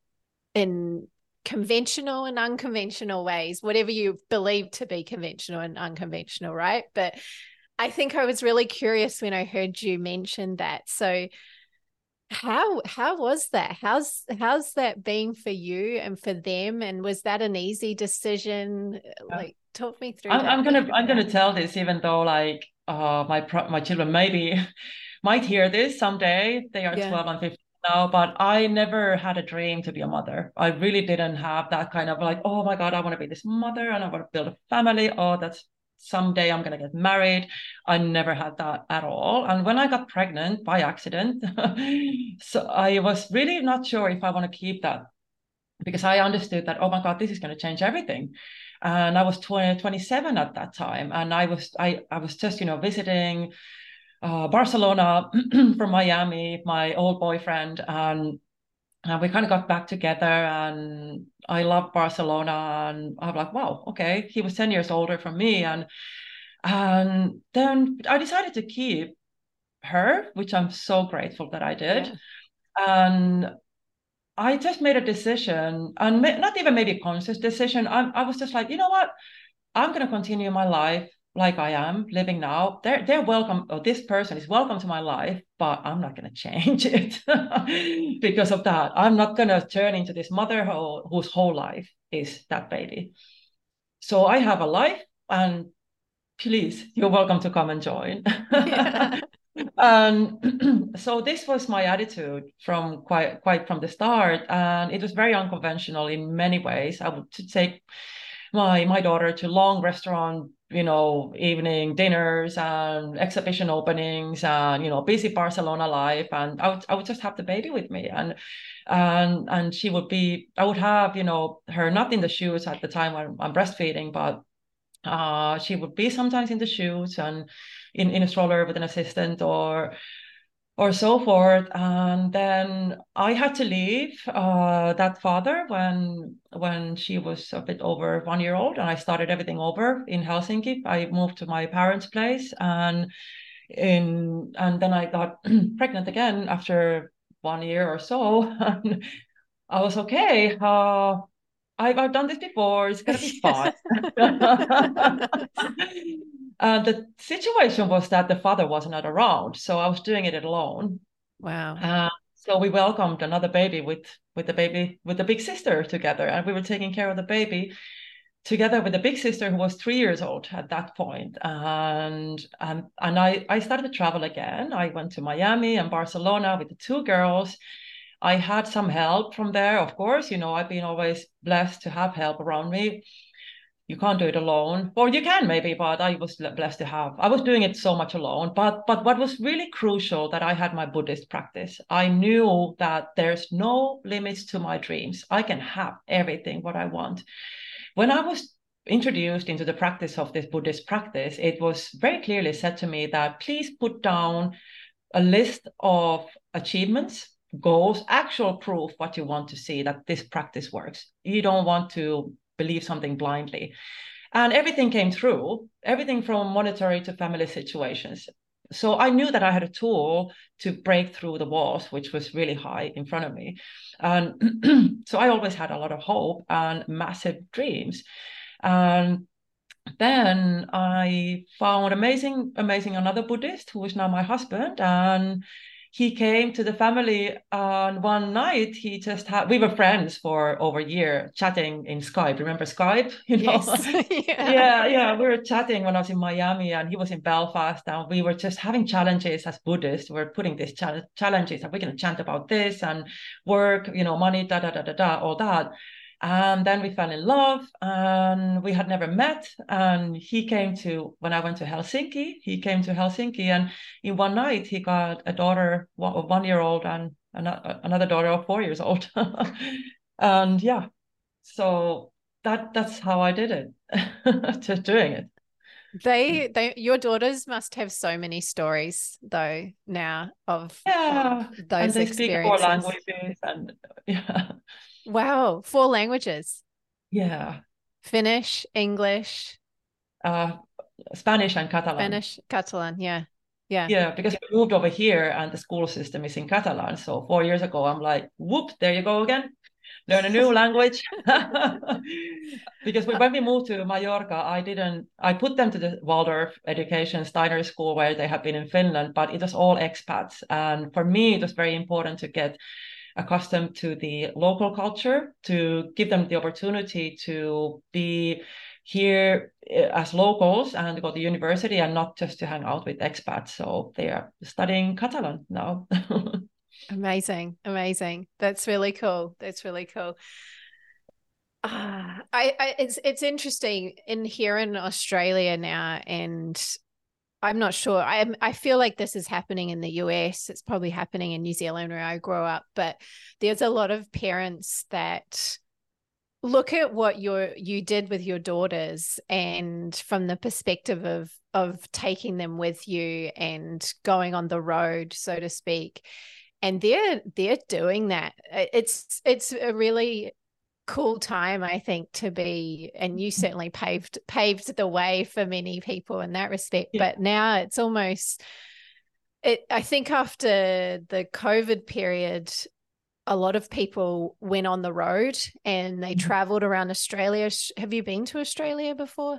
in conventional and unconventional ways, whatever you believe to be conventional and unconventional, right? But I think I was really curious when I heard you mention that. So how how was that? How's how's that been for you and for them? And was that an easy decision? Like talk me through. I'm, I'm gonna I'm gonna tell this, even though like uh my my children maybe might hear this someday. They are yeah. 12 and 15 now, but I never had a dream to be a mother. I really didn't have that kind of like, oh my God, I want to be this mother and I want to build a family. Oh, that's someday I'm going to get married. I never had that at all. And when I got pregnant by accident, so I was really not sure if I want to keep that because I understood that, oh my God, this is going to change everything. And I was 20, 27 at that time. And I was, I, I was just, you know, visiting uh, Barcelona from Miami, my old boyfriend, and and we kind of got back together. And I love Barcelona, and I'm like, wow, okay. He was ten years older from me, and and then I decided to keep her, which I'm so grateful that I did. Yeah. And I just made a decision, and not even maybe a conscious decision. I, I was just like, you know what, I'm going to continue my life like I am living now. They're they're welcome. Or this person is welcome to my life, but I'm not going to change it because of that. I'm not going to turn into this mother who, whose whole life is that baby. So I have a life, and please, you're welcome to come and join. and so this was my attitude from quite quite from the start, and it was very unconventional in many ways. I would take my my daughter to long restaurant you know evening dinners and exhibition openings and you know busy barcelona life. And i would, I would just have the baby with me. And and and she would be i would have you know her not in the shoes at the time when i'm breastfeeding but uh she would be sometimes in the shoes and in, in a stroller with an assistant or or so forth. And then I had to leave uh, that father when when she was a bit over one year old, and I started everything over in Helsinki. I moved to my parents' place, and in and then I got pregnant again after one year or so. And I was okay. Uh, I've, I've done this before. It's gonna be fun. Uh, the situation was that the father was not around, so I was doing it alone. Wow. Uh, so we welcomed another baby with with the baby with the big sister together, and we were taking care of the baby together with the big sister who was three years old at that point. And and and I I started to travel again. I went to Miami and Barcelona with the two girls. I had some help from there, of course. You know, I've been always blessed to have help around me you can't do it alone. Or you can maybe but i was blessed to have. I was doing it so much alone. But but what was really crucial that i had my buddhist practice i knew that there's no limits to my dreams. I can have everything what i want. When i was introduced into the practice of this buddhist practice it was very clearly said to me that please put down a list of achievements goals actual proof what you want to see that this practice works. You don't want to believe something blindly. And everything came through, everything from monetary to family situations. So I knew that I had a tool to break through the walls, which was really high in front of me. And so I always had a lot of hope and massive dreams. And then I found amazing, amazing another Buddhist who is now my husband. And he came to the family and one night he just had we were friends for over a year chatting in skype. Remember skype? You know? Yes. yeah. yeah yeah we were chatting when i was in miami and he was in belfast and we were just having challenges as buddhists. We are putting these challenges and we're going to chant about this and work you know money da da da da da all that and then we fell in love and we had never met. And he came to, when I went to Helsinki, he came to Helsinki and in one night he got a daughter, one, one year old and another daughter of four years old. and yeah, so that that's how I did it, just doing it. They, they, your daughters must have so many stories though now of, yeah, of those and they experiences. Speak four languages and yeah. Wow, four languages. Yeah. Finnish, English, uh, Spanish and Catalan. Spanish, Catalan, yeah. Yeah. Yeah, because we moved over here and the school system is in Catalan. So four years ago, I'm like, whoop, there you go again. Learn a new language. because when we moved to Mallorca, I didn't, I put them to the Waldorf education Steiner school where they have been in Finland, but it was all expats. And for me, it was very important to get accustomed to the local culture to give them the opportunity to be here eh, as locals and go to university and not just to hang out with expats. So they are studying Catalan now. amazing, amazing. That's really cool. That's really cool. Uh, I, I it's it's interesting in here in Australia now, and I'm not sure. I I feel like this is happening in the US. It's probably happening in New Zealand where I grew up, but there's a lot of parents that look at what you you did with your daughters and from the perspective of of taking them with you and going on the road so to speak and they're they're doing that it's it's a really cool time i think to be and you certainly paved paved the way for many people in that respect yeah. but now it's almost it i think after the covid period a lot of people went on the road and they mm-hmm. traveled around Australia. Have you been to Australia before?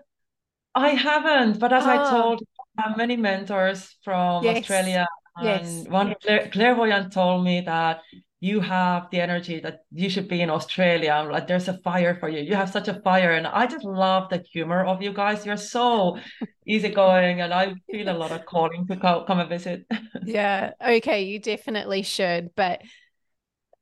I haven't, but as oh. I told uh, many mentors from yes. Australia, and yes. one clairvoyant told me that you have the energy that you should be in Australia. I'm like, there's a fire for you. You have such a fire. And I just love the humor of you guys. You're so easygoing. And I feel a lot of calling to co- come and visit. yeah. Okay. You definitely should. But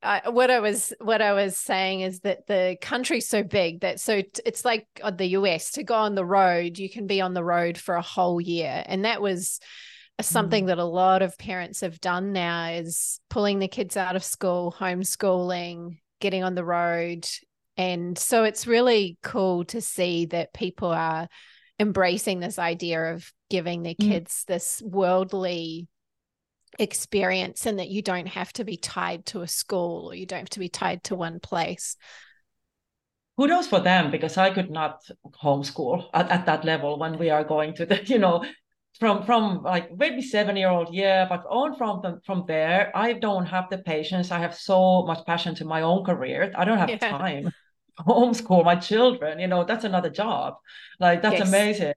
I, what I was what I was saying is that the country's so big that so t- it's like the US to go on the road you can be on the road for a whole year and that was something mm. that a lot of parents have done now is pulling the kids out of school homeschooling getting on the road and so it's really cool to see that people are embracing this idea of giving their mm. kids mm. this worldly experience and that you don't have to be tied to a school or you don't have to be tied to one place kudos for them because i could not homeschool at, at that level when we are going to the you know from from like maybe seven year old yeah but on from the, from there i don't have the patience. I have so much passion to my own career. I don't have yeah. time homeschool my children. You know that's another job. Like that's yes. amazing.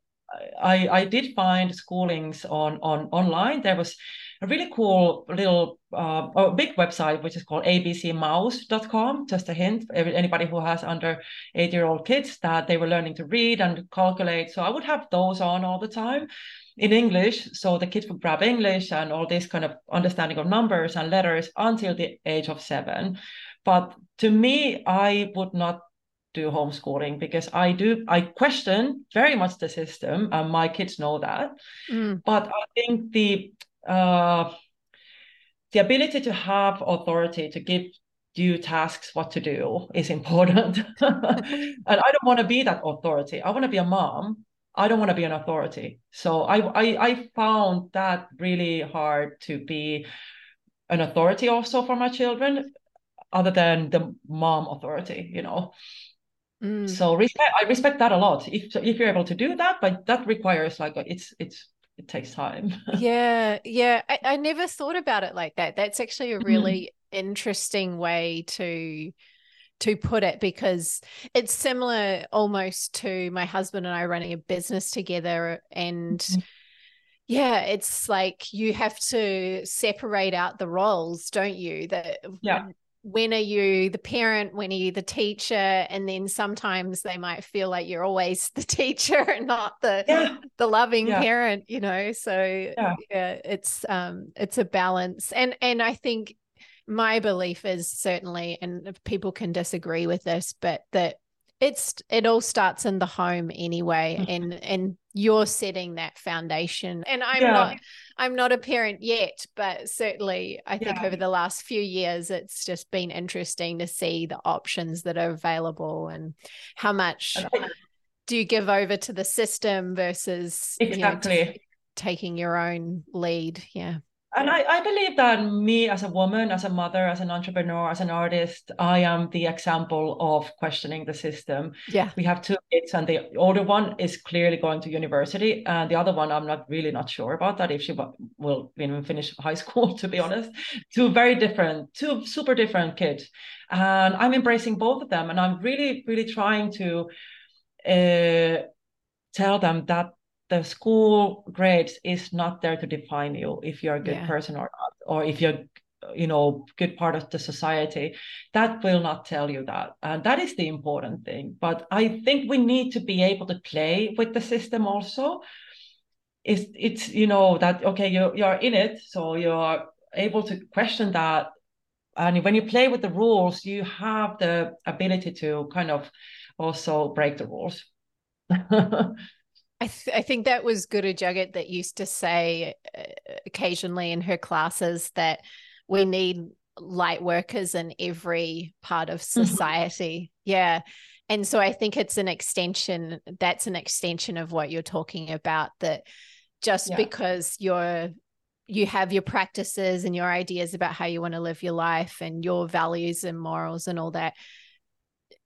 I, I did find schoolings on on online. There was a really cool little uh, a big website which is called abcmouse.com just a hint for anybody who has under eight year old kids that they were learning to read and calculate. So i would have those on all the time in english so the kids would grab english and all this kind of understanding of numbers and letters until the age of seven but to me i would not do homeschooling because I do I question very much the system and my kids know that. Mm. But I think the uh, the ability to have authority to give you tasks what to do is important. and I don't want to be that authority. I want to be a mom. I don't want to be an authority. So I, I I found that really hard to be an authority also for my children, other than the mom authority, you know. Mm. So respect, I respect that a lot. If if you're able to do that, but that requires like it's it's it takes time. yeah, yeah. I, I never thought about it like that. That's actually a mm-hmm. really mm. interesting way to to put it because it's similar almost to my husband and I running a business together and mm-hmm. yeah it's like you have to separate out the roles don't you that yeah when are you the parent when are you the teacher and then sometimes they might feel like you're always the teacher and not the yeah. the loving yeah. parent you know so yeah. yeah it's um it's a balance and and i think my belief is certainly and people can disagree with this but that it's it all starts in the home anyway mm-hmm. and and you're setting that foundation and i'm yeah. not i'm not a parent yet but certainly i think yeah. over the last few years it's just been interesting to see the options that are available and how much do you give over to the system versus exactly you know, t- taking your own lead yeah and I, I believe that me as a woman, as a mother, as an entrepreneur, as an artist, I am the example of questioning the system. Yeah. We have two kids, and the older one is clearly going to university, and the other one, I'm not really not sure about that if she will even finish high school, to be honest. Two very different, two super different kids. And I'm embracing both of them. And I'm really, really trying to uh, tell them that the school grades is not there to define you if you're a good yeah. person or not or if you're you know good part of the society. That will not tell you that. And that is the important thing. But i think we need to be able to play with the system also. It's it's you know that okay you you're in it so you're able to question that. And when you play with the rules you have the ability to kind of also break the rules I, th- I think that was Guru Jagat that used to say uh, occasionally in her classes that we need light workers in every part of mm-hmm. society. Mm-hmm. Yeah. And so I think it's an extension, that's an extension of what you're talking about that just yeah. because you're you have your practices and your ideas about how you want to live your life and your values and morals and all that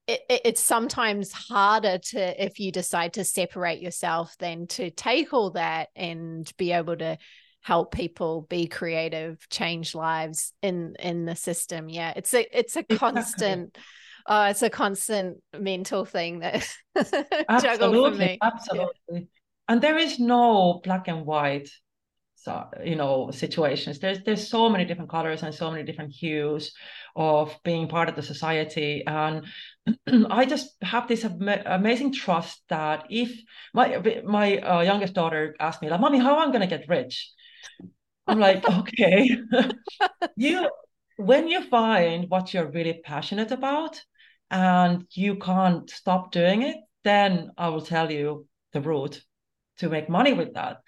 it, it's sometimes harder to if you decide to separate yourself than to take all that and be able to help people be creative, change lives in in the system. Yeah, it's a it's a constant. Uh, it's a constant mental thing that juggle for me. Absolutely, yeah. and there is no black and white so you know situations there's there's so many different colors and so many different hues of being part of the society and i just have this am- amazing trust that if my my uh, youngest daughter asked me like mommy how am going to get rich? I'm like okay. You when you find what you're really passionate about and you can't stop doing it then i will tell you the route to make money with that.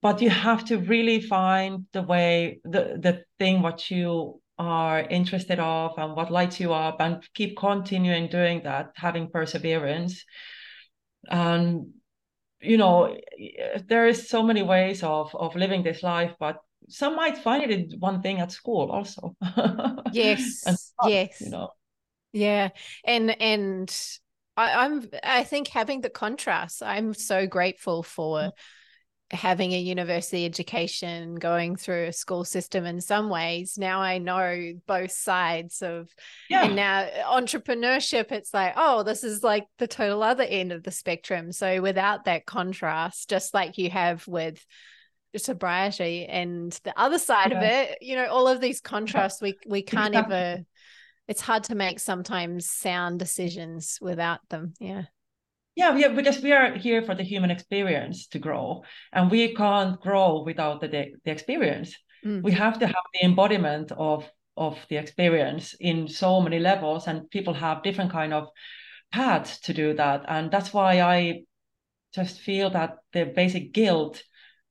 But you have to really find the way the the thing what you are interested of and what lights you up and keep continuing doing that having perseverance. And you know there is so many ways of of living this life but some might find it in one thing at school also. Yes yes. you know. Yeah and and I, i'm i think having the contrast i'm so grateful for mm-hmm having a university education, going through a school system in some ways. Now I know both sides of, yeah. and now entrepreneurship, it's like, oh, this is like the total other end of the spectrum. So without that contrast, just like you have with sobriety and the other side yeah. of it, you know, all of these contrasts, we we can't ever. It's hard to make sometimes sound decisions without them. Yeah. Yeah, yeah, because we are here for the human experience to grow, and we can't grow without the the experience. Mm. We have to have the embodiment of of the experience in so many levels, and people have different kind of paths to do that, and that's why I just feel that the basic guilt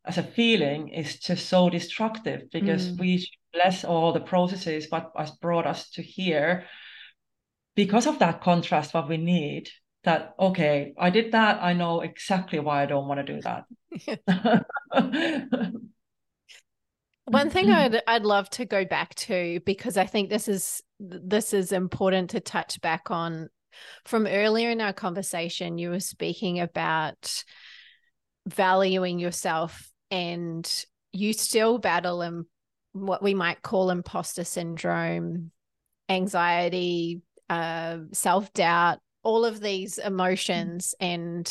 as a feeling is just so destructive because mm. we bless all the processes what has brought us to here because of that contrast what we need that okay i did that i know exactly why i don't want to do that. One thing I'd, I'd love to go back to because i think this is this is important to touch back on. From earlier in our conversation you were speaking about valuing yourself and you still battle in what we might call imposter syndrome anxiety uh, self-doubt all of these emotions and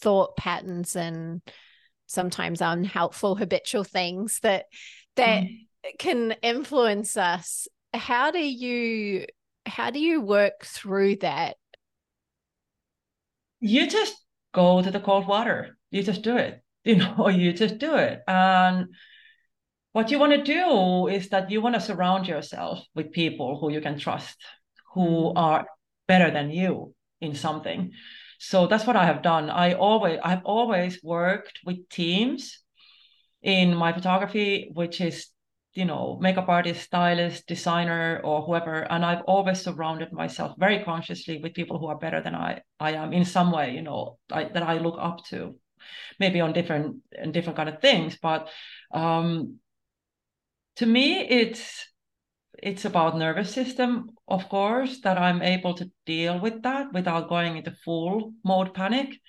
thought patterns and sometimes unhelpful habitual things that that mm. can influence us. How do you how do you work through that? You just go to the cold water. You just do it. You know you just do it. And what you want to do is that you want to surround yourself with people who you can trust who mm. are better than you in something. So that's what I have done. I always I've always worked with teams in my photography, which is you know makeup artist, stylist, designer, or whoever, and I've always surrounded myself very consciously with people who are better than I I am in some way. You know I, that I look up to, maybe on different and different kind of things, but um, to me it's it's about nervous system of course that i'm able to deal with that without going into full mode panic.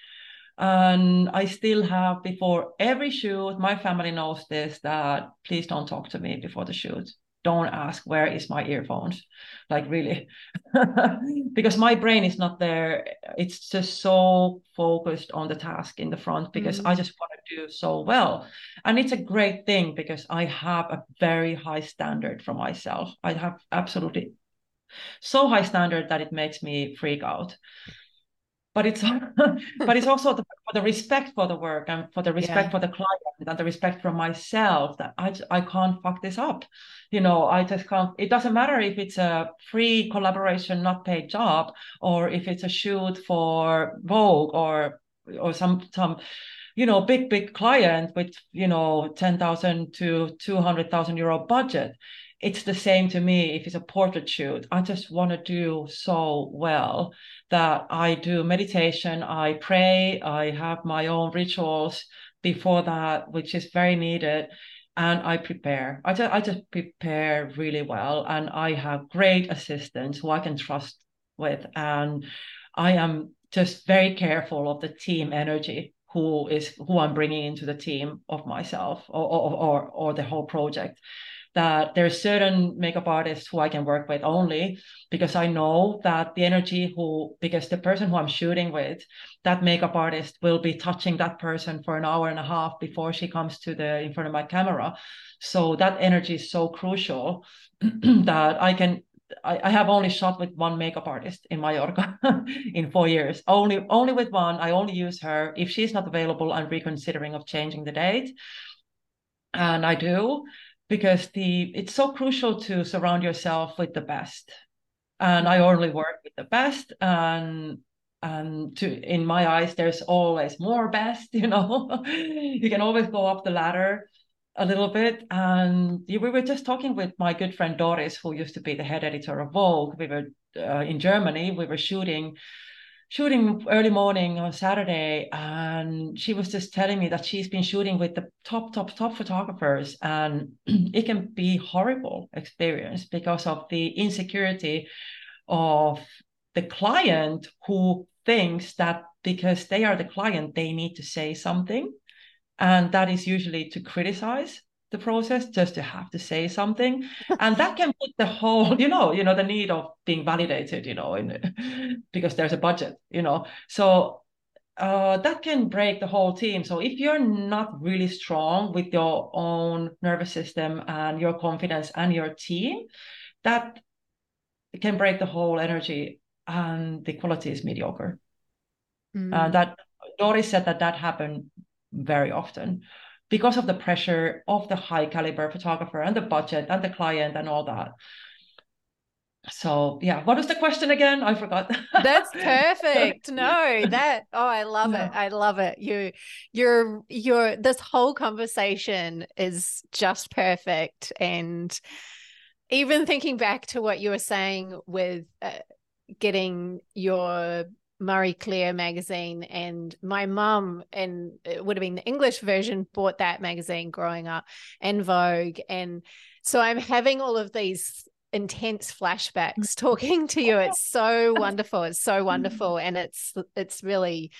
And i still have before every shoot my family knows this that please don't talk to me before the shoot don't ask where is my earphones? Like really. Because my brain is not there. It's just so focused on the task in the front because mm-hmm. i just want to do so well. And it's a great thing because i have a very high standard for myself. I have absolutely so high standard that it makes me freak out but it's but it's also the, for the respect for the work and for the respect yeah. for the client and the respect for myself that I I can't fuck this up, you know. I just can't. It doesn't matter if it's a free collaboration, not paid job, or if it's a shoot for Vogue or or some some you know big big client with you know 10,000 to 200,000 euro budget it's the same to me if it's a portrait shoot. I just want to do so well that I do meditation, I pray, I have my own rituals before that, which is very needed. And I prepare. I just I just prepare really well. And I have great assistants who I can trust with. And I am just very careful of the team energy who is who I'm bringing into the team of myself or or or, or the whole project that there's certain makeup artists who I can work with only because I know that the energy who because the person who I'm shooting with, that makeup artist will be touching that person for an hour and a half before she comes to the in front of my camera. So that energy is so crucial that I can I, I, have only shot with one makeup artist in Mallorca in four years. Only only with one. I only use her. If she's not available, I'm reconsidering of changing the date. And I do because the it's so crucial to surround yourself with the best. And i only work with the best and and to in my eyes there's always more best you know? You can always go up the ladder a little bit. And we were just talking with my good friend doris who used to be the head editor of vogue. We were uh, in germany. We were shooting shooting early morning on Saturday, and she was just telling me that she's been shooting with the top, top, top photographers, and it can be horrible experience because of the insecurity of the client who thinks that because they are the client, they need to say something, and that is usually to criticize the process just to have to say something. And that can put the whole you know you know the need of being validated you know in, because there's a budget you know. So uh, that can break the whole team. So if you're not really strong with your own nervous system and your confidence and your team that can break the whole energy and the quality is mediocre. Mm. and that doris said that that happened very often because of the pressure of the high caliber photographer and the budget and the client and all that. So yeah what was the question again? I forgot. That's perfect. No that oh i love it. I love it. You you're you're this whole conversation is just perfect. And even thinking back to what you were saying with uh, getting your Marie Claire magazine, and my mum, and it would have been the English version, bought that magazine growing up, and Vogue, and so I'm having all of these intense flashbacks talking to you. It's so wonderful. It's so wonderful, and it's it's really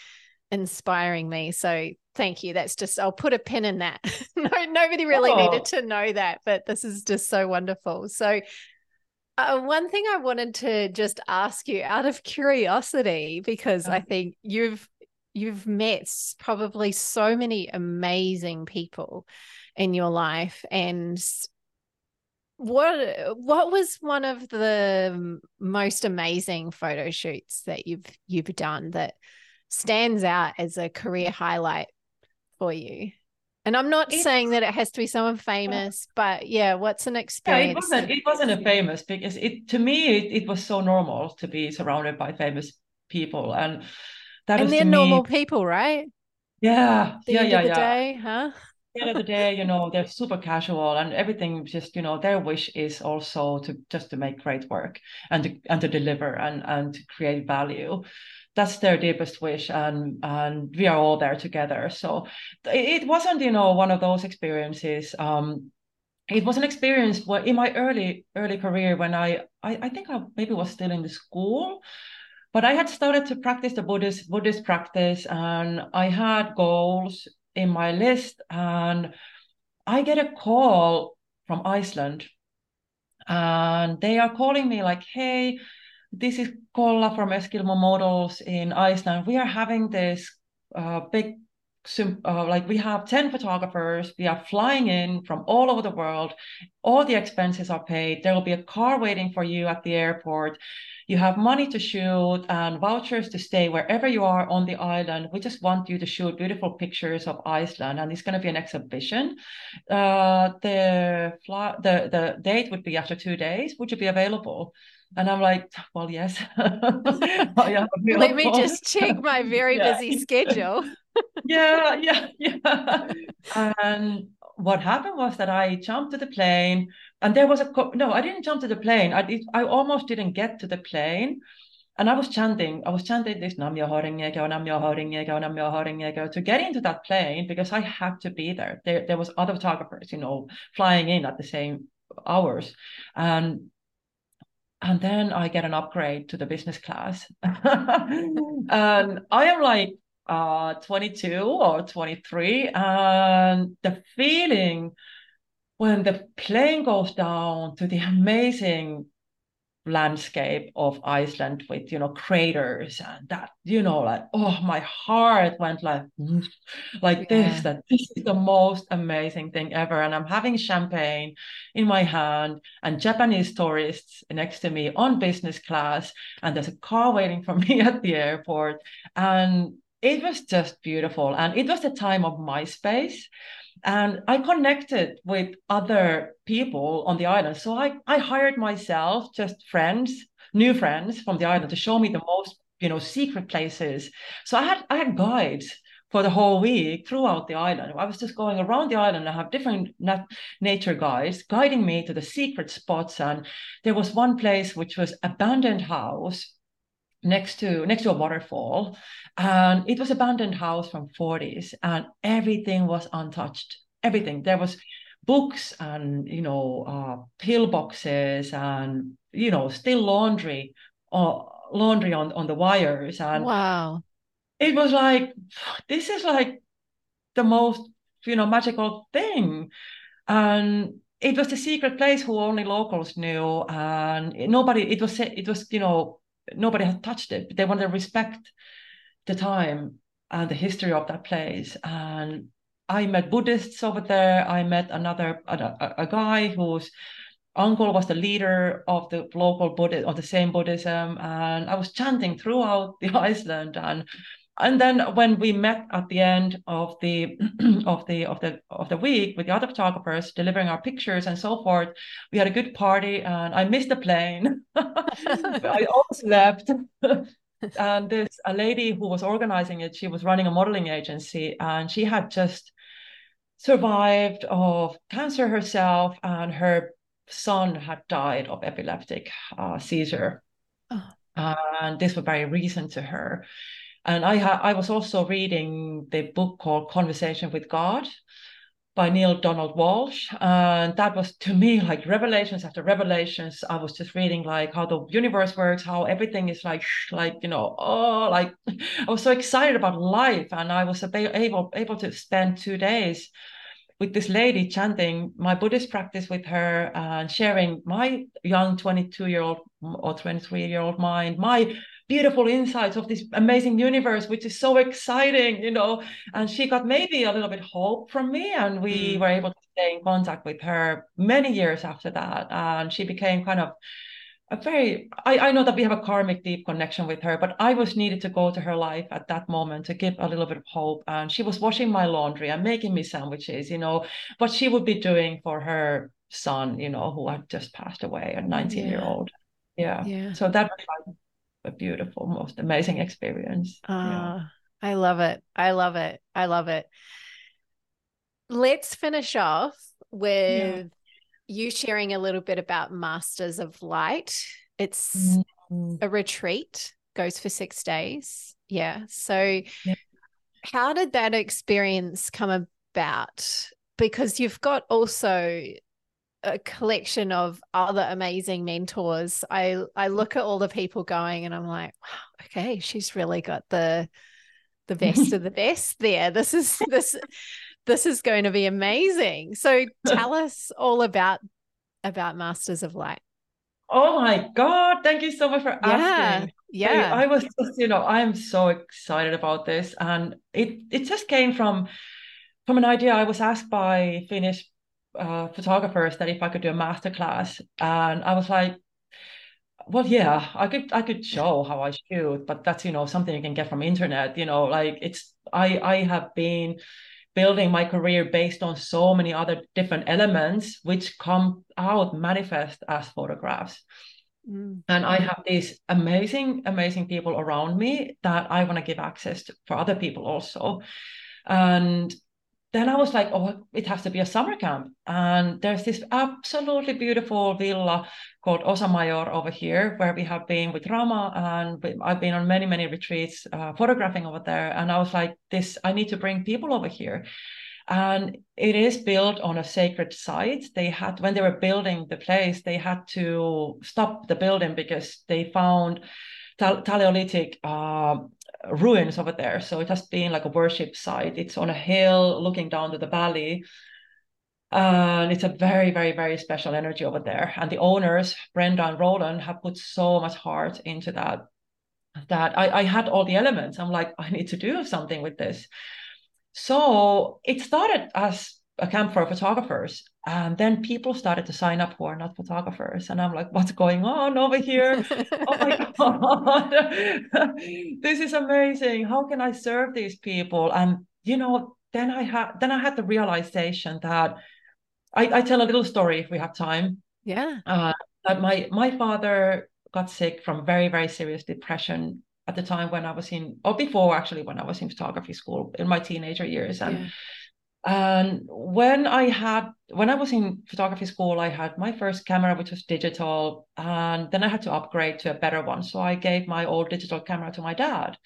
inspiring me. So thank you. That's just I'll put a pin in that. no, nobody really oh. needed to know that, but this is just so wonderful. So uh, one thing I wanted to just ask you out of curiosity, because I think you've you've met probably so many amazing people in your life, and what what was one of the most amazing photo shoots that you've you've done that stands out as a career highlight for you? And I'm not it's, saying that it has to be someone famous, but yeah, what's an experience? Yeah, it wasn't. It wasn't a famous because it to me it, it was so normal to be surrounded by famous people, and that and they're normal people, right? Yeah, the yeah, yeah, yeah. Day, huh? the end of the day, you know, they're super casual and everything just, you know, their wish is also to just to make great work and to and to deliver and and to create value that's their deepest wish and and we are all there together. So it, wasn't you know one of those experiences um it was an experience where in my early early career when I, I i, think i maybe was still in the school but i had started to practice the buddhist buddhist practice and i had goals in my list and i get a call from iceland and they are calling me like hey this is Kolla from Eskimo Models in Iceland. We are having this uh, big, uh, like we have 10 photographers. We are flying in from all over the world. All the expenses are paid. There will be a car waiting for you at the airport. You have money to shoot and vouchers to stay wherever you are on the island. We just want you to shoot beautiful pictures of Iceland, and it's going to be an exhibition. Uh, the, the the date would be after two days. Would you be available? And I'm like, well, yes. Let me just check my very yeah. busy schedule. yeah, yeah, yeah. And what happened was that I jumped to the plane, and there was a co- no, I didn't jump to the plane. I did, I almost didn't get to the plane. And I was chanting, I was chanting this Nam-myoho-renge-kyo, Namyo Horingeko, Nam-myoho-renge-kyo to get into that plane because I had to be there. There, there was other photographers, you know, flying in at the same hours. And and then I get an upgrade to the business class. and I am like, uh, 22 or 23. And the feeling when the plane goes down to the amazing landscape of Iceland with, you know, craters and that, you know, like, oh, my heart went like, like yeah. this, that this is the most amazing thing ever. And I'm having champagne in my hand and Japanese tourists next to me on business class. And there's a car waiting for me at the airport. And it was just beautiful. And it was the time of MySpace and I connected with other people on the island. So I, I hired myself just friends, new friends from the island to show me the most, you know, secret places. So I had I had guides for the whole week throughout the island. I was just going around the island. I have different nat- nature guides guiding me to the secret spots. And there was one place which was abandoned house next to next to a waterfall and it was abandoned house from 40s and everything was untouched. Everything. There was books and you know uh, pill boxes and you know still laundry uh, laundry on on the wires and wow. it was like this is like the most you know magical thing. And it was the secret place who only locals knew and nobody it was it was you know nobody had touched it. They wanted to respect the time and the history of that place. And I met Buddhists over there. I met another a, a guy whose uncle was the leader of the local Buddhist of the same Buddhism, and I was chanting throughout the Iceland and and then when we met at the end of the of the of the of the week with the other photographers delivering our pictures and so forth we had a good party and i missed the plane. I almost left and this a lady who was organizing it she was running a modeling agency and she had just survived of cancer herself and her son had died of epileptic uh, seizure. Oh. and this was very recent to her and I ha- I was also reading the book called Conversation with God by Neale Donald Walsch. And that was to me like revelations after revelations. I was just reading like how the universe works, how everything is like, like, you know, oh, like I was so excited about life. And I was able, able to spend two days with this lady chanting my Buddhist practice with her and sharing my young 22 year old or 23 year old mind, my beautiful insights of this amazing universe, which is so exciting, you know. And she got maybe a little bit hope from me, and we mm. were able to stay in contact with her many years after that. And she became kind of a very I, I know that we have a karmic deep connection with her, but I was needed to go to her life at that moment to give a little bit of hope. And she was washing my laundry and making me sandwiches, you know, what she would be doing for her son, you know, who had just passed away, a 19 yeah. year old. Yeah. yeah. So that was like a beautiful, most amazing experience. Uh, yeah. I love it. I love it. I love it. Let's finish off with yeah. you sharing a little bit about Masters of Light. It's mm-hmm. a retreat, goes for six days. Yeah. So, yeah. how did that experience come about? Because you've got also a collection of other amazing mentors. I I look at all the people going and I'm like, wow, okay, she's really got the the best of the best there. This is this this is going to be amazing. So tell us all about about Masters of Light. Oh my God. Thank you so much for asking. Yeah. yeah. I, was just, you know, I'm so excited about this. And it it just came from from an idea I was asked by Finnish uh, photographers that if I could do a master class, and I was like, well, yeah, I could I could show how I shoot, but that's you know something you can get from internet. You know, like it's I I have been building my career based on so many other different elements which come out manifest as photographs. Mm. And I have these amazing, amazing people around me that I want to give access to for other people also. And then I was like, oh, it has to be a summer camp. And there's this absolutely beautiful villa called Osa Major over here, where we have been with Rama. And I've been on many, many retreats uh, photographing over there. And I was like, this, I need to bring people over here. And it is built on a sacred site. They had, when they were building the place, they had to stop the building because they found Paleolithic uh, ruins over there. So it has been like a worship site. It's on a hill looking down to the valley. And it's a very, very, very special energy over there. And the owners, Brenda and Roland, have put so much heart into that. That I, I had all the elements. I'm like, I need to do something with this. So it started as a camp for photographers. And then people started to sign up who are not photographers. And I'm like, what's going on over here? oh my God. this is amazing. How can I serve these people? And you know, then I had then I had the realization that I, I tell a little story if we have time. Yeah. Uh, that my my father got sick from very, very serious depression at the time when I was in, or before actually, when I was in photography school in my teenager years. And yeah. And when I had when I was in photography school, I had my first camera, which was digital, and then I had to upgrade to a better one. So I gave my old digital camera to my dad.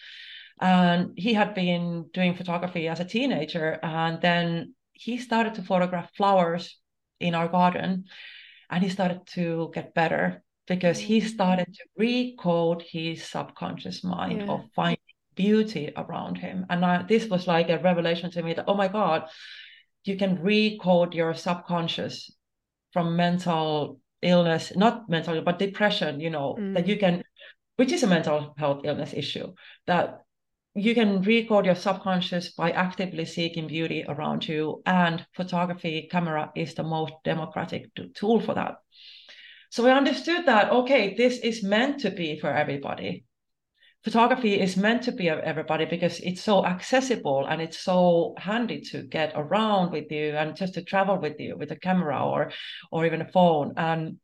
And he had been doing photography as a teenager. And then he started to photograph flowers in our garden and he started to get better because he mm. started to recode his subconscious mind yeah. of finding beauty around him and I, this was like a revelation to me that oh my god you can recode your subconscious from mental illness not mental but depression you know mm. that you can which is a mental health illness issue that you can record your subconscious by actively seeking beauty around you and photography camera is the most democratic tool for that so I understood that, okay, this is meant to be for everybody. Photography is meant to be of everybody because it's so accessible and it's so handy to get around with you and just to travel with you with a camera or or even a phone. And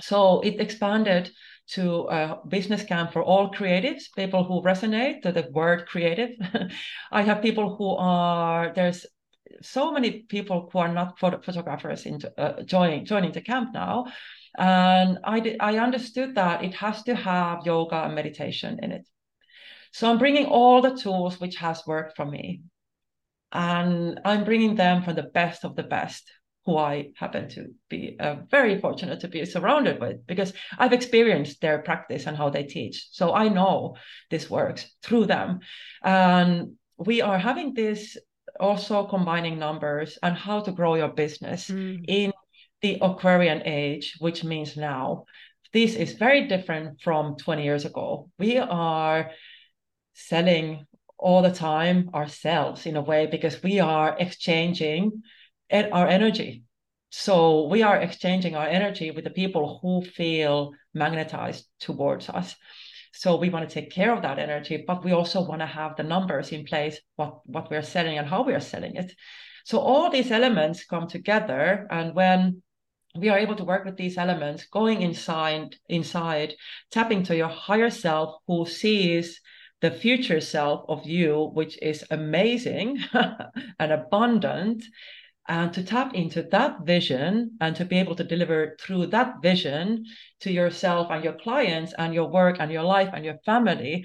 so it expanded to a business camp for all creatives, people who resonate to the word creative. I have people who are there's so many people who are not photographers into uh, joining joining the camp now and I, did, I understood that it has to have yoga and meditation in it. So I'm bringing all the tools which has worked for me. And I'm bringing them from the best of the best who I happen to be uh, very fortunate to be surrounded with because I've experienced their practice and how they teach. So I know this works through them. And we are having this also combining numbers and how to grow your business mm. in the Aquarian age, which means now. This is very different from 20 years ago. We are selling all the time ourselves in a way because we are exchanging our energy. So we are exchanging our energy with the people who feel magnetized towards us. So we want to take care of that energy, but we also want to have the numbers in place, what, what we're selling and how we are selling it. So all these elements come together. And when we are able to work with these elements, going inside, inside, tapping to your higher self who sees the future self of you, which is amazing and abundant, and to tap into that vision and to be able to deliver through that vision to yourself and your clients and your work and your life and your family,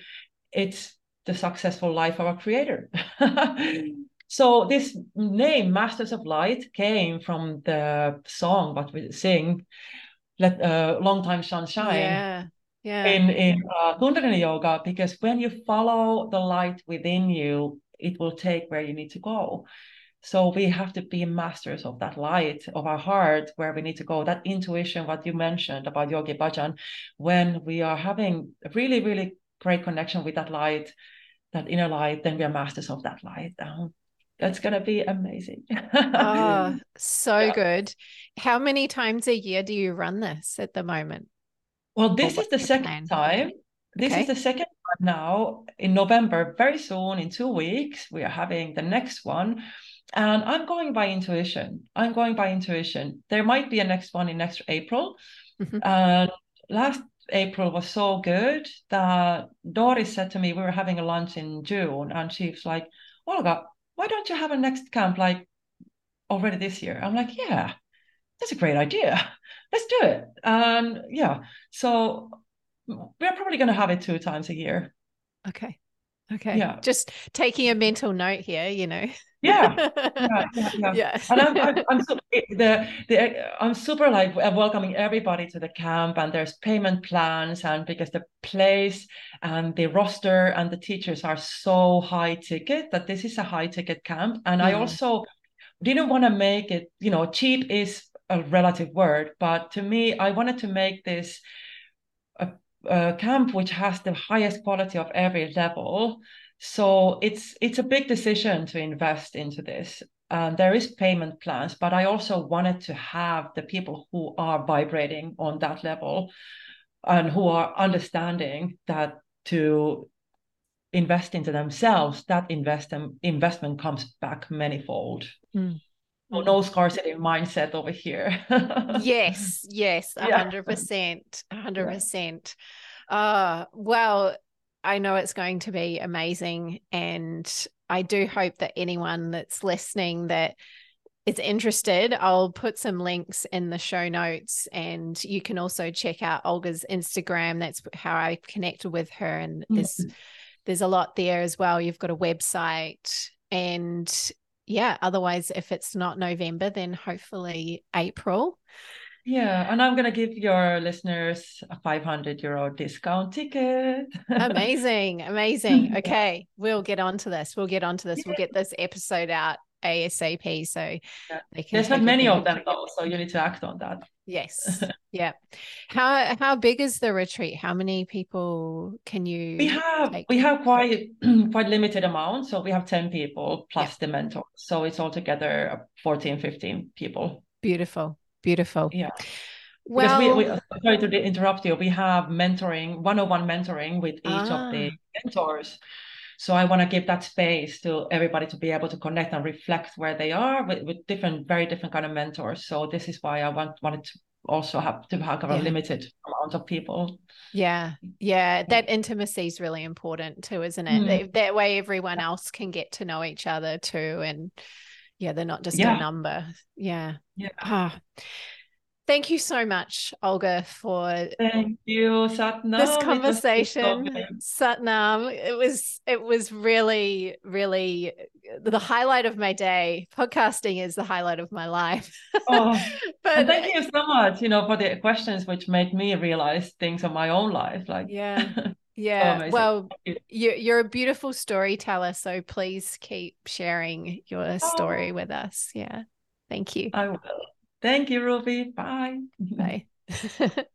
it's the successful life of a creator. So this name, Masters of Light, came from the song that we sing, "Let uh, Long Time Sunshine." Yeah, yeah. In in uh, Kundalini Yoga, because when you follow the light within you, it will take where you need to go. So we have to be masters of that light of our heart, where we need to go. That intuition, what you mentioned about Yogi Bhajan, when we are having a really, really great connection with that light, that inner light, then we are masters of that light. Um, that's going to be amazing. oh, so yeah. good. How many times a year do you run this at the moment? Well, this is the second plan? time. This okay. is the second one now in November, very soon, in two weeks, we are having the next one. And I'm going by intuition. I'm going by intuition. There might be a next one in next April. Mm-hmm. And last April was so good that Doris said to me, we were having a lunch in June, and she was like, Olga, why don't you have a next camp like already this year? I'm like, yeah, that's a great idea. Let's do it. And yeah, so we're probably going to have it two times a year. Okay. Okay. Yeah. Just taking a mental note here, you know. yeah, yeah, yeah, yeah. yeah. and I'm, I'm, I'm super, the, the I'm super like welcoming everybody to the camp, and there's payment plans, and because the place and the roster and the teachers are so high ticket that this is a high ticket camp, and mm. I also didn't want to make it, you know, cheap is a relative word, but to me, I wanted to make this a, a camp which has the highest quality of every level. So it's it's a big decision to invest into this. And there is payment plans, but I also wanted to have the people who are vibrating on that level and who are understanding that to invest into themselves, that invest investment comes back manyfold. Mm. So no scarcity mindset over here. yes, yes, a hundred percent, a hundred percent. Uh well, I know it's going to be amazing, and I do hope that anyone that's listening that is interested, I'll put some links in the show notes, and you can also check out Olga's Instagram. That's how I connected with her, and mm-hmm. there's there's a lot there as well. You've got a website, and yeah, otherwise, if it's not November, then hopefully April. Yeah, and I'm gonna give your listeners a 500 euro discount ticket. amazing, amazing. Okay, we'll get onto this. We'll get onto this. We'll get this episode out ASAP. So yeah. there's not many of them though, so you need to act on that. Yes. yeah. How how big is the retreat? How many people can you We have take? we have quite quite limited amount. So we have 10 people plus yeah. the mentor. So it's altogether 14, 15 people. Beautiful. Beautiful. Yeah. Well, we, we sorry to interrupt you. We have mentoring, one-on-one mentoring with each ah. of the ah. mentors. So I want to give that space to everybody to be able to connect and reflect where they are with, with different, very different kind of mentors. So this is why I want wanted to also have to have yeah. a limited amount of people. Yeah, yeah, that intimacy is really important too, isn't it? Mm. That, that, way, everyone else can get to know each other too, and yeah, they're not just yeah. a number. Yeah, yeah. Ah. Thank you so much, Olga, for thank you, Satnam. This conversation, Satnam. It was it was really, really the highlight of my day. Podcasting is the highlight of my life. oh, but thank you so much, you know, for the questions which made me realize things of my own life. Like yeah. Yeah. well, you. you're a beautiful storyteller. So please keep sharing your story oh. with us. Yeah. Thank you. I will. Thank you, Ruby. Bye. Bye.